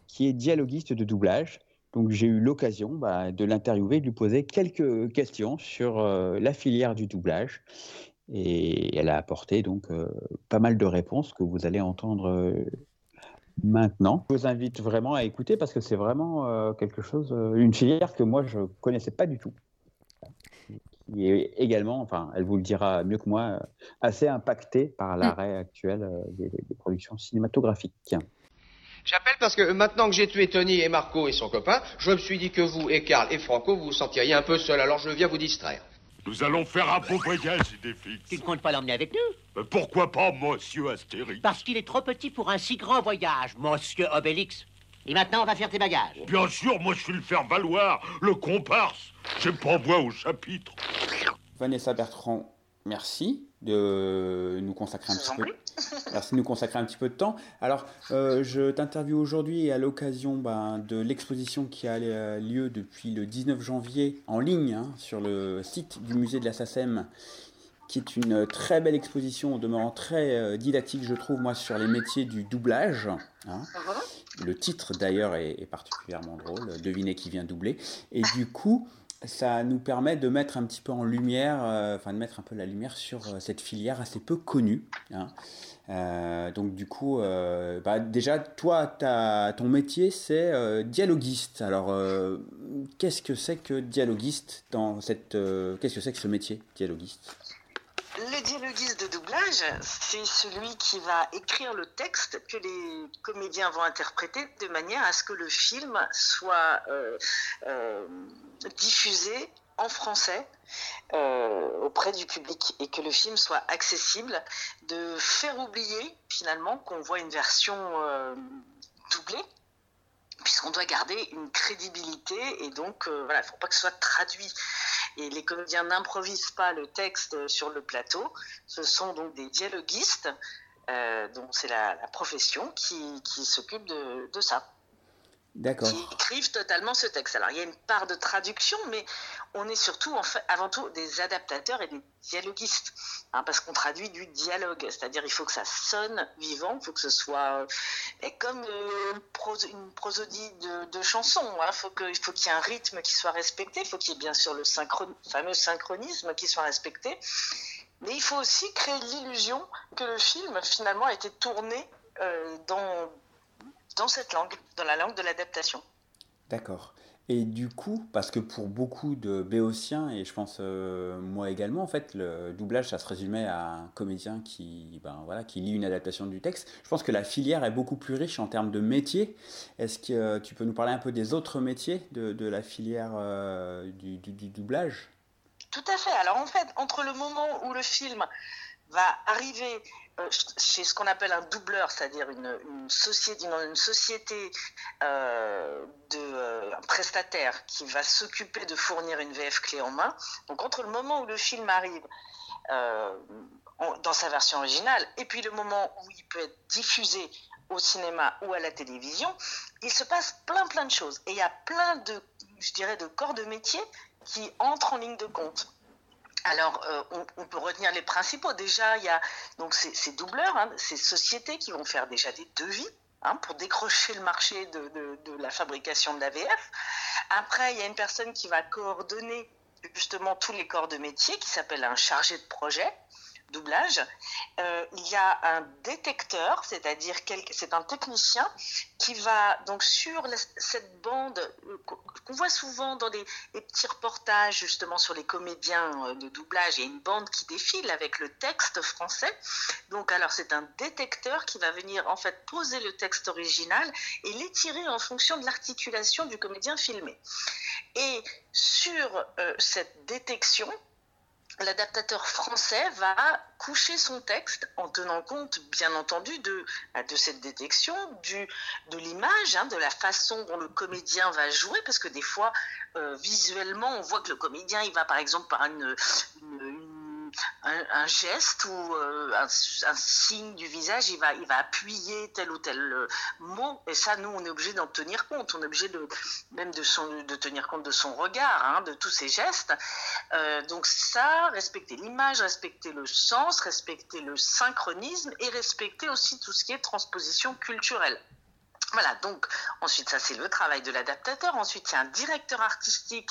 qui est dialoguiste de doublage. Donc j'ai eu l'occasion bah, de l'interviewer, de lui poser quelques questions sur euh, la filière du doublage. Et elle a apporté donc pas mal de réponses que vous allez entendre maintenant. Je vous invite vraiment à écouter parce que c'est vraiment euh, quelque chose, euh, une filière que moi je connaissais pas du tout. Qui est également, enfin, elle vous le dira mieux que moi, euh, assez impactée par l'arrêt actuel des, des productions cinématographiques. J'appelle parce que maintenant que j'ai tué Tony et Marco et son copain, je me suis dit que vous et Karl et Franco, vous vous sentiriez un peu seul, alors je viens vous distraire. Nous allons faire un beau voyage, Idéfix. Tu ne comptes pas l'emmener avec nous? Mais pourquoi pas, monsieur Astérix Parce qu'il est trop petit pour un si grand voyage, monsieur Obélix. Et maintenant, on va faire tes bagages. Bien sûr, moi je suis le faire valoir, le comparse. J'ai pas voix au chapitre. Vanessa Bertrand, merci de nous consacrer un petit peu. Merci de nous consacrer un petit peu de temps. Alors, euh, je t'interviewe aujourd'hui à l'occasion ben, de l'exposition qui a lieu depuis le 19 janvier en ligne hein, sur le site du musée de la SACEM, qui est une très belle exposition, au demeurant très euh, didactique, je trouve, moi, sur les métiers du doublage. hein. Le titre, d'ailleurs, est, est particulièrement drôle. Devinez qui vient doubler. Et du coup, ça nous permet de mettre un petit peu en lumière, euh, enfin de mettre un peu la lumière sur euh, cette filière assez peu connue. hein. Euh, donc du coup, euh, bah, déjà, toi, ta- ton métier, c'est euh, dialoguiste. Alors, euh, qu'est-ce que c'est que dialoguiste dans cette, euh, qu'est-ce que c'est que ce métier, dialoguiste? Le dialoguiste de doublage, c'est celui qui va écrire le texte que les comédiens vont interpréter de manière à ce que le film soit euh, euh, diffusé en français euh, auprès du public et que le film soit accessible, de faire oublier finalement qu'on voit une version euh, doublée puisqu'on doit garder une crédibilité et donc euh, voilà, il ne faut pas que ce soit traduit. Et les comédiens n'improvisent pas le texte sur le plateau, ce sont donc des dialoguistes, euh, dont c'est la, profession qui, s'occupe de, ça. Qui écrivent totalement ce texte. Alors il y a une part de traduction, mais on est surtout en avant tout des adaptateurs et des dialoguistes, hein, parce qu'on traduit du dialogue, c'est-à-dire il faut que ça sonne vivant, il faut que ce soit euh, comme euh, une pros- une prosodie de, chansons, hein, faut que- il faut qu'il y ait un rythme qui soit respecté, il faut qu'il y ait bien sûr le fameux synchronisme qui soit respecté, mais il faut aussi créer l'illusion que le film finalement a été tourné euh, dans, dans cette langue, dans la langue de l'adaptation. D'accord. Et du coup, parce que pour beaucoup de béotiens, et je pense euh, moi également, en fait, le doublage, ça se résumait à un comédien qui, ben, voilà, qui lit une adaptation du texte. Je pense que la filière est beaucoup plus riche en termes de métiers. Est-ce que euh, tu peux nous parler un peu des autres métiers de, de la filière euh, du, du- du doublage? Tout à fait. Alors en fait, entre le moment où le film va arriver euh, chez ce qu'on appelle un doubleur, c'est-à-dire une, société, une, société euh, de euh, un prestataire qui va s'occuper de fournir une VF clé en main. Donc entre le moment où le film arrive dans sa version originale et puis le moment où il peut être diffusé au cinéma ou à la télévision, il se passe plein plein de choses et il y a plein de, je dirais, de corps de métier qui entrent en ligne de compte. Alors, euh, on, peut retenir les principaux. Déjà, il y a donc ces, doubleurs, hein, ces sociétés qui vont faire déjà des devis hein, pour décrocher le marché de, de- la fabrication de la VF. Après, il y a une personne qui va coordonner justement tous les corps de métier qui s'appelle un chargé de projet. Euh, il y a un détecteur, c'est-à-dire c'est un technicien qui va donc sur cette bande euh, qu'on voit souvent dans des, petits reportages justement sur les comédiens euh, de doublage, il y a une bande qui défile avec le texte français. Donc alors c'est un détecteur qui va venir en fait poser le texte original et l'étirer en fonction de l'articulation du comédien filmé. Et sur cette détection, l'adaptateur français va coucher son texte en tenant compte, bien entendu, de, cette détection, de l'image, hein, de la façon dont le comédien va jouer, parce que des fois, euh, visuellement, on voit que le comédien, il va par exemple par une, un, geste ou euh, un, signe du visage, il va, il va appuyer tel ou tel euh, mot. Et ça, nous, on est obligé d'en tenir compte. On est obligé de, même de, son, de tenir compte de son regard, hein, de tous ses gestes. Euh, donc ça, respecter l'image, respecter le sens, respecter le synchronisme et respecter aussi tout ce qui est transposition culturelle. Voilà, donc ensuite ça c'est le travail de l'adaptateur. Ensuite il y a un directeur artistique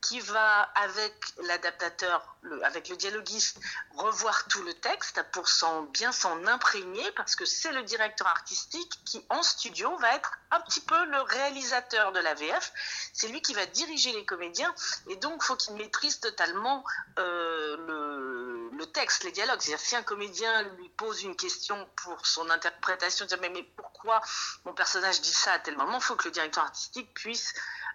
qui va avec l'adaptateur, avec le dialoguiste, revoir tout le texte pour bien s'en imprégner parce que c'est le directeur artistique qui en studio va être un petit peu le réalisateur de la VF. C'est lui qui va diriger les comédiens et donc faut qu'il maîtrise totalement euh, le, le, texte, les dialogues. C'est-à-dire si un comédien lui pose une question pour son interprétation, dire mais, mais pourquoi mon personnage dit ça à tel moment, il faut que le directeur artistique puisse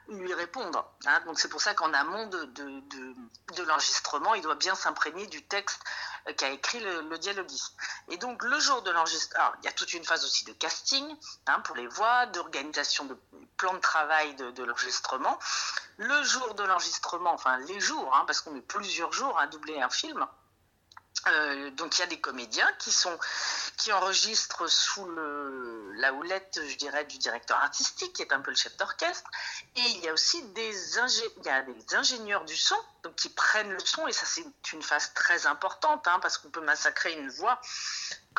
lui répondre. Hein. Donc c'est pour ça qu'en amont de, de, l'enregistrement, il doit bien s'imprégner du texte euh, qu'a écrit le, dialoguiste. Et donc le jour de l'enregistrement, il y a toute une phase aussi de casting hein, pour les voix, d'organisation de plan de travail de, l'enregistrement. Le jour de l'enregistrement, enfin les jours, hein, parce qu'on met plusieurs jours à doubler un film, euh, donc il y a des comédiens qui enregistrent sous la houlette, je dirais, du directeur artistique, qui est un peu le chef d'orchestre. Et il y a aussi des, des ingénieurs du son, donc qui prennent le son. Et ça, c'est une phase très importante, hein, parce qu'on peut massacrer une voix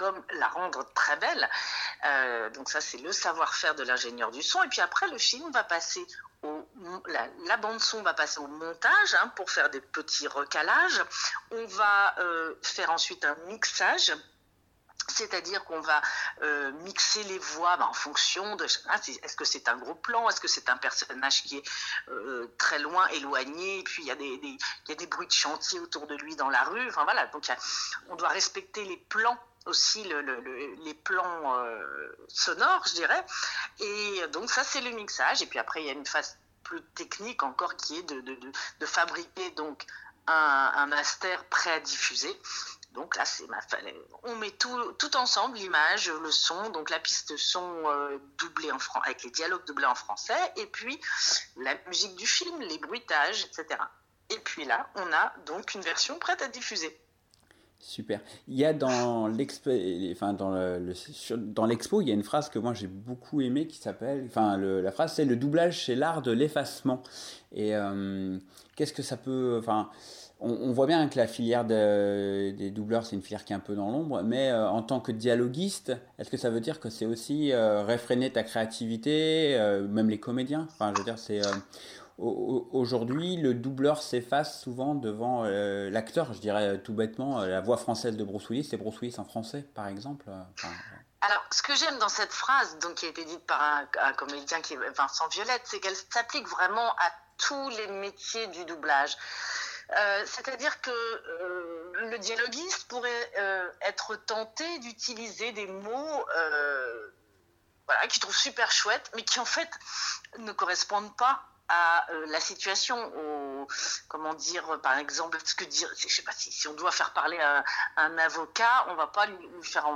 comme la rendre très belle. Euh, donc ça, c'est le savoir-faire de l'ingénieur du son. Et puis après, le film va passer la, bande son va passer au montage hein, pour faire des petits recalages. On va euh, faire ensuite un mixage. C'est-à-dire qu'on va euh, mixer les voix bah, en fonction de ah, est-ce que c'est un gros plan, est-ce que c'est un personnage qui est très loin, éloigné, et puis il y, a des, y a des bruits de chantier autour de lui dans la rue. Enfin voilà, donc on doit respecter les plans aussi les plans euh, sonores, je dirais. Et donc ça, c'est le mixage. Et puis après, il y a une phase plus technique encore qui est de, de, fabriquer donc un, master prêt à diffuser. Donc là, c'est ma on met tout, tout ensemble, l'image, le son, donc la piste son euh, doublée en avec les dialogues doublés en français, et puis la musique du film, les bruitages, etc. Et puis là, on a donc une version prête à diffuser. Super. Il y a dans l'expo, enfin dans le, dans l'expo, il y a une phrase que moi j'ai beaucoup aimée qui s'appelle, enfin la phrase c'est le doublage c'est l'art de l'effacement. Et euh, qu'est-ce que ça peut, enfin on, voit bien que la filière des doubleurs c'est une filière qui est un peu dans l'ombre, mais euh, en tant que dialoguiste, est-ce que ça veut dire que c'est aussi euh, réfréner ta créativité, même les comédiens? Enfin, je veux dire c'est Aujourd'hui, le doubleur s'efface souvent devant euh, l'acteur, je dirais tout bêtement, euh, la voix française de Bruce Willis, c'est Bruce en français, par exemple. Euh, Alors, ce que j'aime dans cette phrase, donc, qui a été dite par un, comédien qui est Vincent Violette, c'est qu'elle s'applique vraiment à tous les métiers du doublage. C'est-à-dire que le dialoguiste pourrait être tenté d'utiliser des mots voilà, qu'il trouve super chouettes, mais qui en fait ne correspondent pas à euh, la situation, comment dire, par exemple, ce que dire, je sais pas si, on doit faire parler un, avocat, on va pas lui, faire,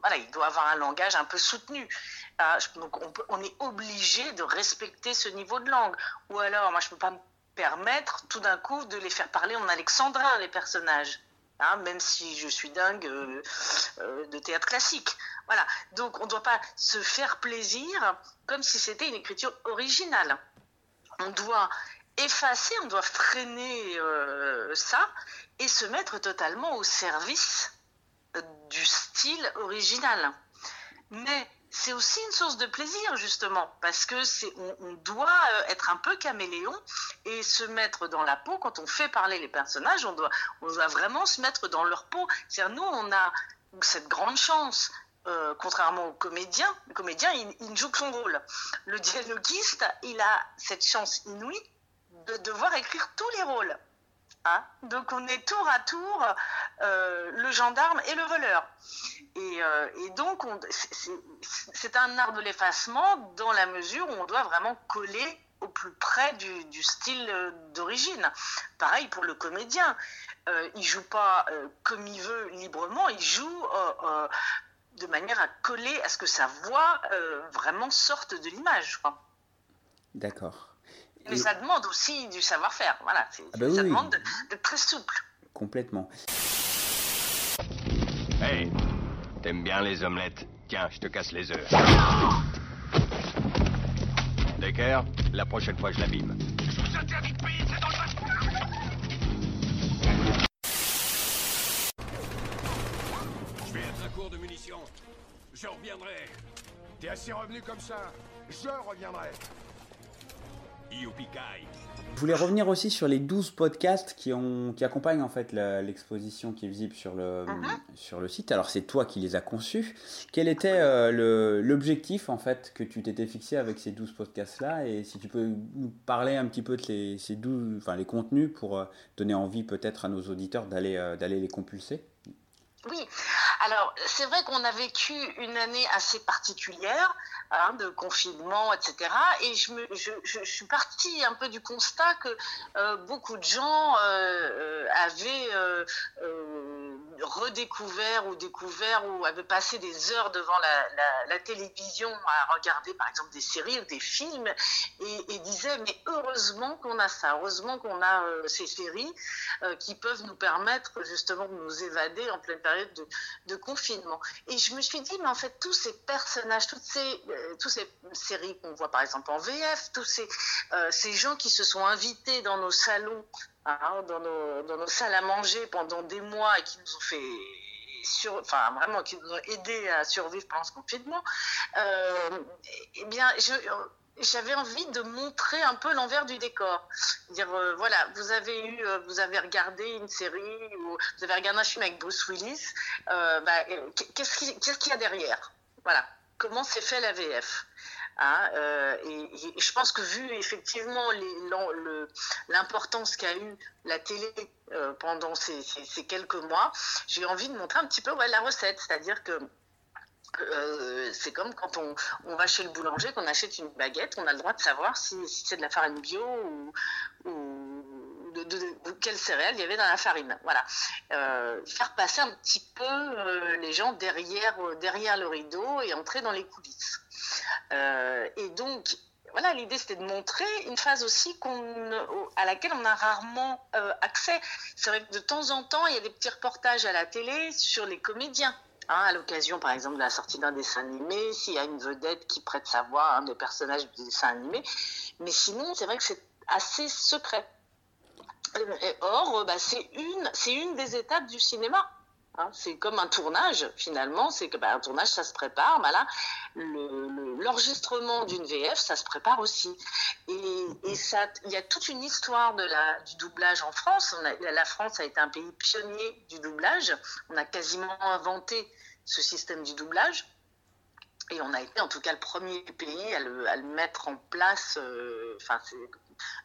voilà, il doit avoir un langage un peu soutenu. Ah, donc on, on est obligé de respecter ce niveau de langue. Ou alors, moi je peux pas me permettre tout d'un coup de les faire parler en alexandrin les personnages. Hein, même si je suis dingue euh, euh, de théâtre classique. Voilà. Donc on ne doit pas se faire plaisir comme si c'était une écriture originale. On doit effacer, on doit freiner euh, ça et se mettre totalement au service du style original. Mais c'est aussi une source de plaisir justement parce que c'est on, doit être un peu caméléon et se mettre dans la peau, quand on fait parler les personnages, on doit, on doit vraiment se mettre dans leur peau. C'est-à-dire, nous, on a cette grande chance euh, contrairement aux comédiens, le comédien, il, il, joue son rôle. Le dialoguiste, il a cette chance inouïe de devoir écrire tous les rôles. Donc on est tour à tour euh, le gendarme et le voleur. Et, euh, donc c'est un art de l'effacement dans la mesure où on doit vraiment coller au plus près du, style d'origine. Pareil pour le comédien. Euh, il joue pas comme il veut librement, il joue de manière à coller à ce que sa voix euh, vraiment sorte de l'image. D'accord. Mais ça demande aussi du savoir-faire. Voilà, ah bah ça oui. demande d'être très souple. Complètement. Hey, t'aimes bien les omelettes? Tiens, je te casse les œufs. Decker, la prochaine fois je l'abîme. Je vous interdis de payer, c'est dans le Je vais être à court de munitions. Je reviendrai. T'es assez revenu comme ça? Je reviendrai. Je voulais revenir aussi sur les 12 podcasts qui, ont, qui accompagnent en fait l'exposition qui est visible sur le, Mhm. sur le site. Alors c'est toi qui les as conçus. Quel était euh, l'objectif en fait que tu t'étais fixé avec ces 12 podcasts-là? Et si tu peux nous parler un petit peu de les, ces 12, enfin, les contenus pour euh, donner envie peut-être à nos auditeurs d'aller euh, d'aller les compulser? Oui, alors c'est vrai qu'on a vécu une année assez particulière, hein, de confinement, etc. Et je, me, je, je, suis partie un peu du constat que euh, beaucoup de gens euh, euh, avaient redécouvert ou découvert ou avaient passé des heures devant la, télévision à regarder par exemple des séries ou des films et, disaient mais heureusement qu'on a ça, heureusement qu'on a euh, ces séries euh, qui peuvent nous permettre justement de nous évader en pleine période de, confinement. Et je me suis dit, mais en fait, tous ces personnages, toutes ces, euh, toutes ces séries qu'on voit par exemple en VF, tous ces, ces gens qui se sont invités dans nos salons, hein, dans, nos, dans nos salles à manger pendant des mois et qui nous ont fait sur, enfin vraiment qui nous ont aidés à survivre pendant ce confinement, euh, eh bien, j'avais envie de montrer un peu l'envers du décor. Dire, euh, voilà, vous avez eu, euh, vous avez regardé une série ou vous avez regardé un film avec Bruce Willis, euh, bah, euh, qu'est-ce qu'il qu'est-ce qu'il y a derrière? Voilà, comment s'est fait la VF Hein, euh, et, je pense que vu effectivement l'importance qu'a eu la télé euh, pendant ces, quelques mois, j'ai envie de montrer un petit peu la recette, c'est-à-dire que euh, c'est comme quand on, va chez le boulanger, qu'on achète une baguette, on a le droit de savoir si, c'est de la farine bio ou de, de- de quelle céréale il y avait dans la farine. Voilà. Euh, faire passer un petit peu euh, les gens derrière, euh, derrière le rideau et entrer dans les coulisses. Et donc, voilà, l'idée c'était de montrer une phase aussi à laquelle on a rarement accès. C'est vrai que de temps en temps, il y a des petits reportages à la télé sur les comédiens. Hein, à l'occasion, par exemple, de la sortie d'un dessin animé, s'il y a une vedette qui prête sa voix à un des personnages du dessin animé. Mais sinon, c'est vrai que c'est assez secret. Or, euh, bah, c'est une, c'est une des étapes du cinéma. Hein, c'est comme un tournage, finalement. C'est que bah, un tournage, ça se prépare. Bah, l'enregistrement d'une VF, ça se prépare aussi. Et, ça, il y a toute une histoire de la, du doublage en France. La France a été un pays pionnier du doublage. On a quasiment inventé ce système du doublage. Et on a été en tout cas le premier pays à le, à le mettre en place, euh, enfin, c'est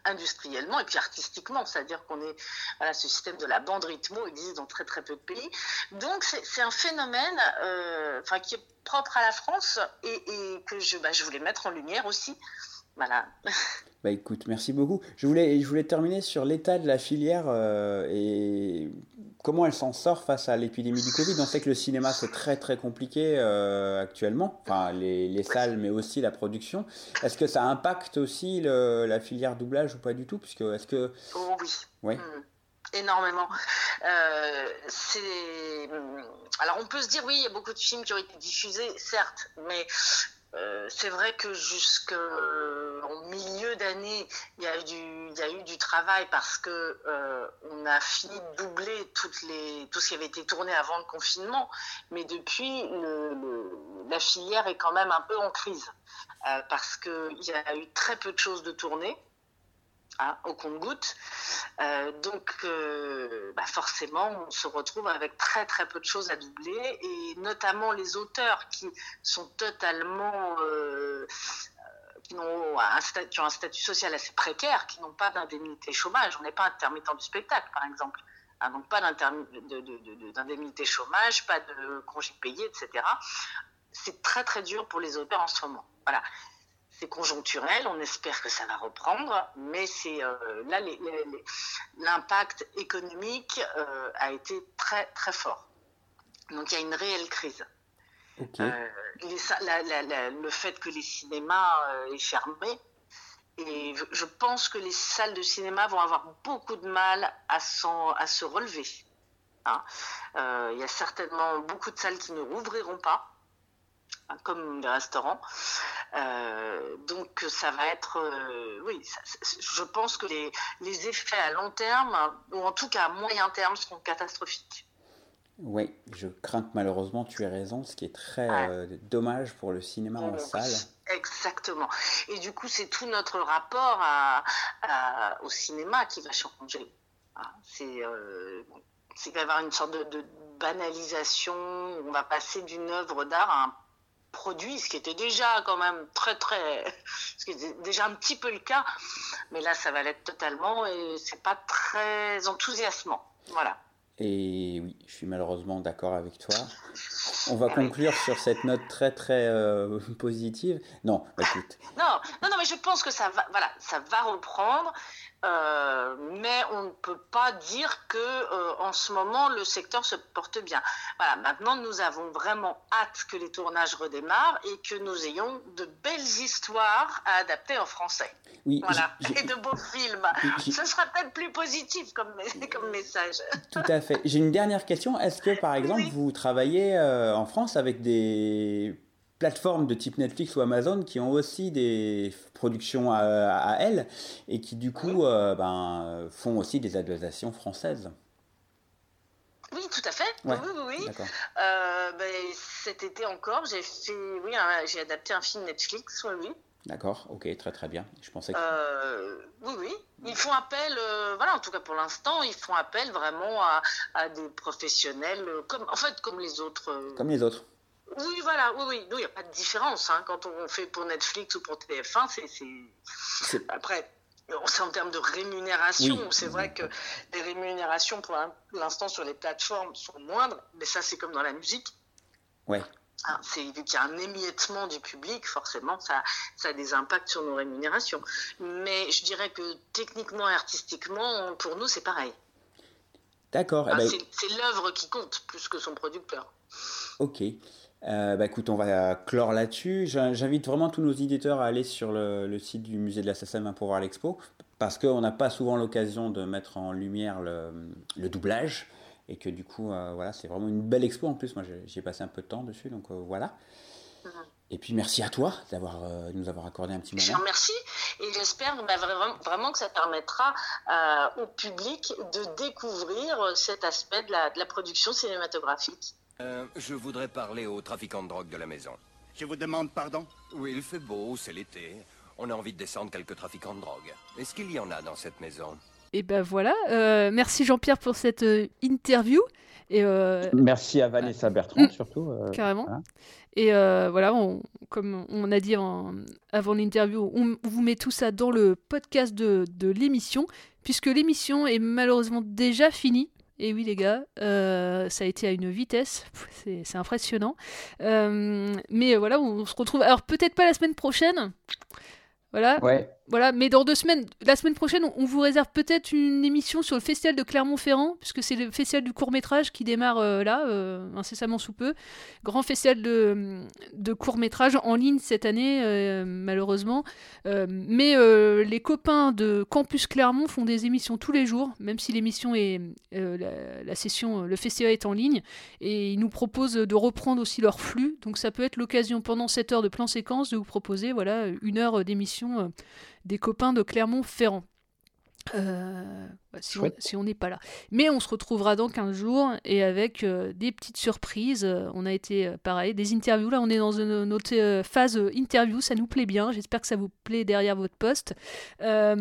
industriellement et puis artistiquement, c'est-à-dire qu'on est, voilà, ce système de la bande rythmo existe dans très très peu de pays. Donc c'est un phénomène, euh, qui est propre à la France et, que bah, je voulais mettre en lumière aussi. Voilà. Bah écoute, merci beaucoup. Je voulais, je voulais terminer sur l'état de la filière euh, et comment elle s'en sort face à l'épidémie du Covid. On sait que le cinéma c'est très très compliqué euh, actuellement, enfin les, les salles mais aussi la production. Est-ce que ça impacte aussi le- la filière doublage ou pas du tout? Puisque est-ce que Oh oui. ouais. Mm. Énormément. Euh, c'est alors on peut se dire oui, il y a beaucoup de films qui ont été diffusés, certes, mais euh, c'est vrai que jusqu'au milieu d'année, il y a eu du, y a eu du travail parce que euh, on a fini de doubler toutes les, tout ce qui avait été tourné avant le confinement, mais depuis, le- le- la filière est quand même un peu en crise euh, parce qu'il y a eu très peu de choses de tournées. Hein, au compte-goutte. Euh, donc, euh, bah forcément, on se retrouve avec très très peu de choses à doubler, et notamment les auteurs qui sont totalement euh, qui, ont un statut, social assez précaire, qui n'ont pas d'indemnité chômage. On n'est pas intermittent du spectacle, par exemple. Hein, donc pas d'indemnité chômage, pas de congés payés, etc. C'est très très dur pour les auteurs en ce moment. Voilà c'est conjoncturel, on espère que ça va reprendre, mais c'est euh, là l'impact économique euh, a été très très fort. Donc il y a une réelle crise. Euh, le fait que les cinémas aient fermé, et je pense que les salles de cinéma vont avoir beaucoup de mal à, à se relever. Hein. Il y a certainement beaucoup de salles qui ne rouvriront pas comme des restaurants. Euh, donc ça va être, euh, oui, je pense que les, les, effets à long terme, ou en tout cas à moyen terme, seront catastrophiques. Oui, je crains que malheureusement tu aies raison, ce qui est très euh, dommage pour le cinéma en salle. Exactement. Et du coup, c'est tout notre rapport à, au cinéma qui va changer. Ah, c'est il va y avoir une sorte de, de banalisation, on va passer d'une œuvre d'art à un produit, ce qui était déjà quand même très très, ce qui était déjà un petit peu le cas, mais là ça va l'être totalement et c'est pas très enthousiasmant. Voilà. Et oui, je suis malheureusement d'accord avec toi. On va conclure sur cette note très très euh, positive. Non, écoute. Non, non, non, mais je pense que ça va, voilà, ça va reprendre. Euh, mais on ne peut pas dire que euh, en ce moment le secteur se porte bien. Voilà, maintenant nous avons vraiment hâte que les tournages redémarrent et que nous ayons de belles histoires à adapter en français. Oui, voilà, et de beaux films. Ce sera peut-être plus positif comme, comme message. Tout à fait. J'ai une dernière question. Est-ce que par exemple vous travaillez euh, en France avec des plateformes de type Netflix ou Amazon qui ont aussi des productions à, elles et qui du coup euh, ben, font aussi des adaptations françaises. Oui, tout à fait. Oui, oui, oui. Euh, ben, cet été encore, j'ai fait, oui, j'ai adapté un film Netflix, oui. D'accord, ok, très très bien. Je pensais que... Euh, oui, oui. Ils font appel, voilà, en tout cas pour l'instant, ils font appel vraiment à, à, des professionnels, comme, en fait, comme les autres. Comme les autres. Oui, voilà, oui, oui. Nous, il n'y a pas de différence. Hein. Quand on fait pour Netflix ou pour TF1, c'est. Après, c'est en termes de rémunération. c'est vrai que les rémunérations pour l'instant sur les plateformes sont moindres, mais ça, c'est comme dans la musique. Ouais. Ah, c'est vu qu'il y a un émiettement du public, forcément, ça, ça a des impacts sur nos rémunérations. Mais je dirais que techniquement et artistiquement, pour nous, c'est pareil. D'accord. Eh ben c'est l'œuvre qui compte plus que son producteur. Ok. Euh, bah écoute, on va clore là-dessus. J'invite vraiment tous nos éditeurs à aller sur le, site du musée de la SACEM pour voir l'expo, parce qu'on n'a pas souvent l'occasion de mettre en lumière le, doublage, et que du coup, euh, voilà, c'est vraiment une belle expo en plus. Moi, j'ai passé un peu de temps dessus, donc euh, voilà. Et puis merci à toi d'avoir nous avoir accordé un petit moment. Je remercie et j'espère bah, vraiment, vraiment, que ça permettra au public de découvrir cet aspect de la production cinématographique. Euh, je voudrais parler aux trafiquants de drogue de la maison. Je vous demande pardon? Oui, il fait beau, c'est l'été. On a envie de descendre quelques trafiquants de drogue. Est-ce qu'il y en a dans cette maison? Et ben voilà. Euh, merci Jean-Pierre pour cette euh, interview. Et Merci à Vanessa Bertrand, mm, surtout. carrément. Hein. Et voilà, comme on a dit avant l'interview, on vous met tout ça dans le podcast de, de l'émission, puisque l'émission est malheureusement déjà finie. Et oui, les gars, euh, ça a été à une vitesse, c'est impressionnant. Euh, mais voilà, on se retrouve. Alors, peut-être pas la semaine prochaine. Voilà. Ouais. Voilà, mais dans deux semaines, la semaine prochaine, on vous réserve peut-être une émission sur le festival de Clermont-Ferrand, puisque c'est le festival du court métrage qui démarre euh, là, euh, incessamment sous peu. Grand festival de, de court métrage en ligne cette année, euh, malheureusement. mais les copains de Campus Clermont font des émissions tous les jours, même si l'émission est la, la, session, le festival est en ligne, et ils nous proposent de reprendre aussi leur flux. Donc ça peut être l'occasion pendant cette heure de plan séquence de vous proposer voilà une heure d'émission des copains de Clermont-Ferrand. Euh, si on n'est pas là. Mais on se retrouvera dans 15 jours et avec euh, des petites surprises. Euh, on a été pareil, des interviews. Là, on est dans une, autre phase interview. Ça nous plaît bien. J'espère que ça vous plaît derrière votre poste. voilà,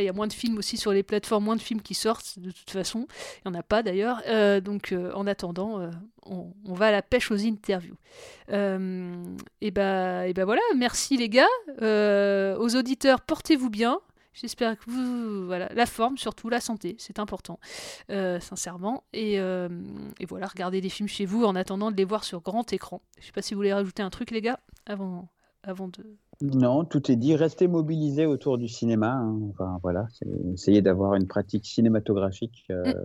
il y a moins de films aussi sur les plateformes, moins de films qui sortent de toute façon. Il n'y en a pas d'ailleurs. donc en attendant, on, va à la pêche aux interviews. et bah, et bah voilà, merci les gars. aux auditeurs, portez-vous bien. J'espère que vous. Voilà, la forme, surtout la santé, c'est important, euh, sincèrement. Et, euh, et, voilà, regardez des films chez vous en attendant de les voir sur grand écran. Je sais pas si vous voulez rajouter un truc, les gars, avant, avant de. Non, tout est dit. Restez mobilisés autour du cinéma. Hein. Enfin, voilà, essayez d'avoir une pratique cinématographique. Euh, mm.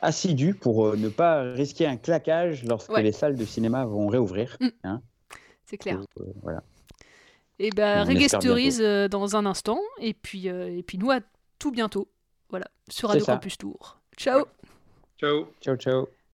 assidue pour ne pas risquer un claquage lorsque les salles de cinéma vont réouvrir. Mm. Hein. C'est clair. voilà. Et ben, bah, dans un instant. Et puis, euh, et puis nous, à tout bientôt. Voilà, sur Radio Campus Tour. Ciao Ciao Ciao, ciao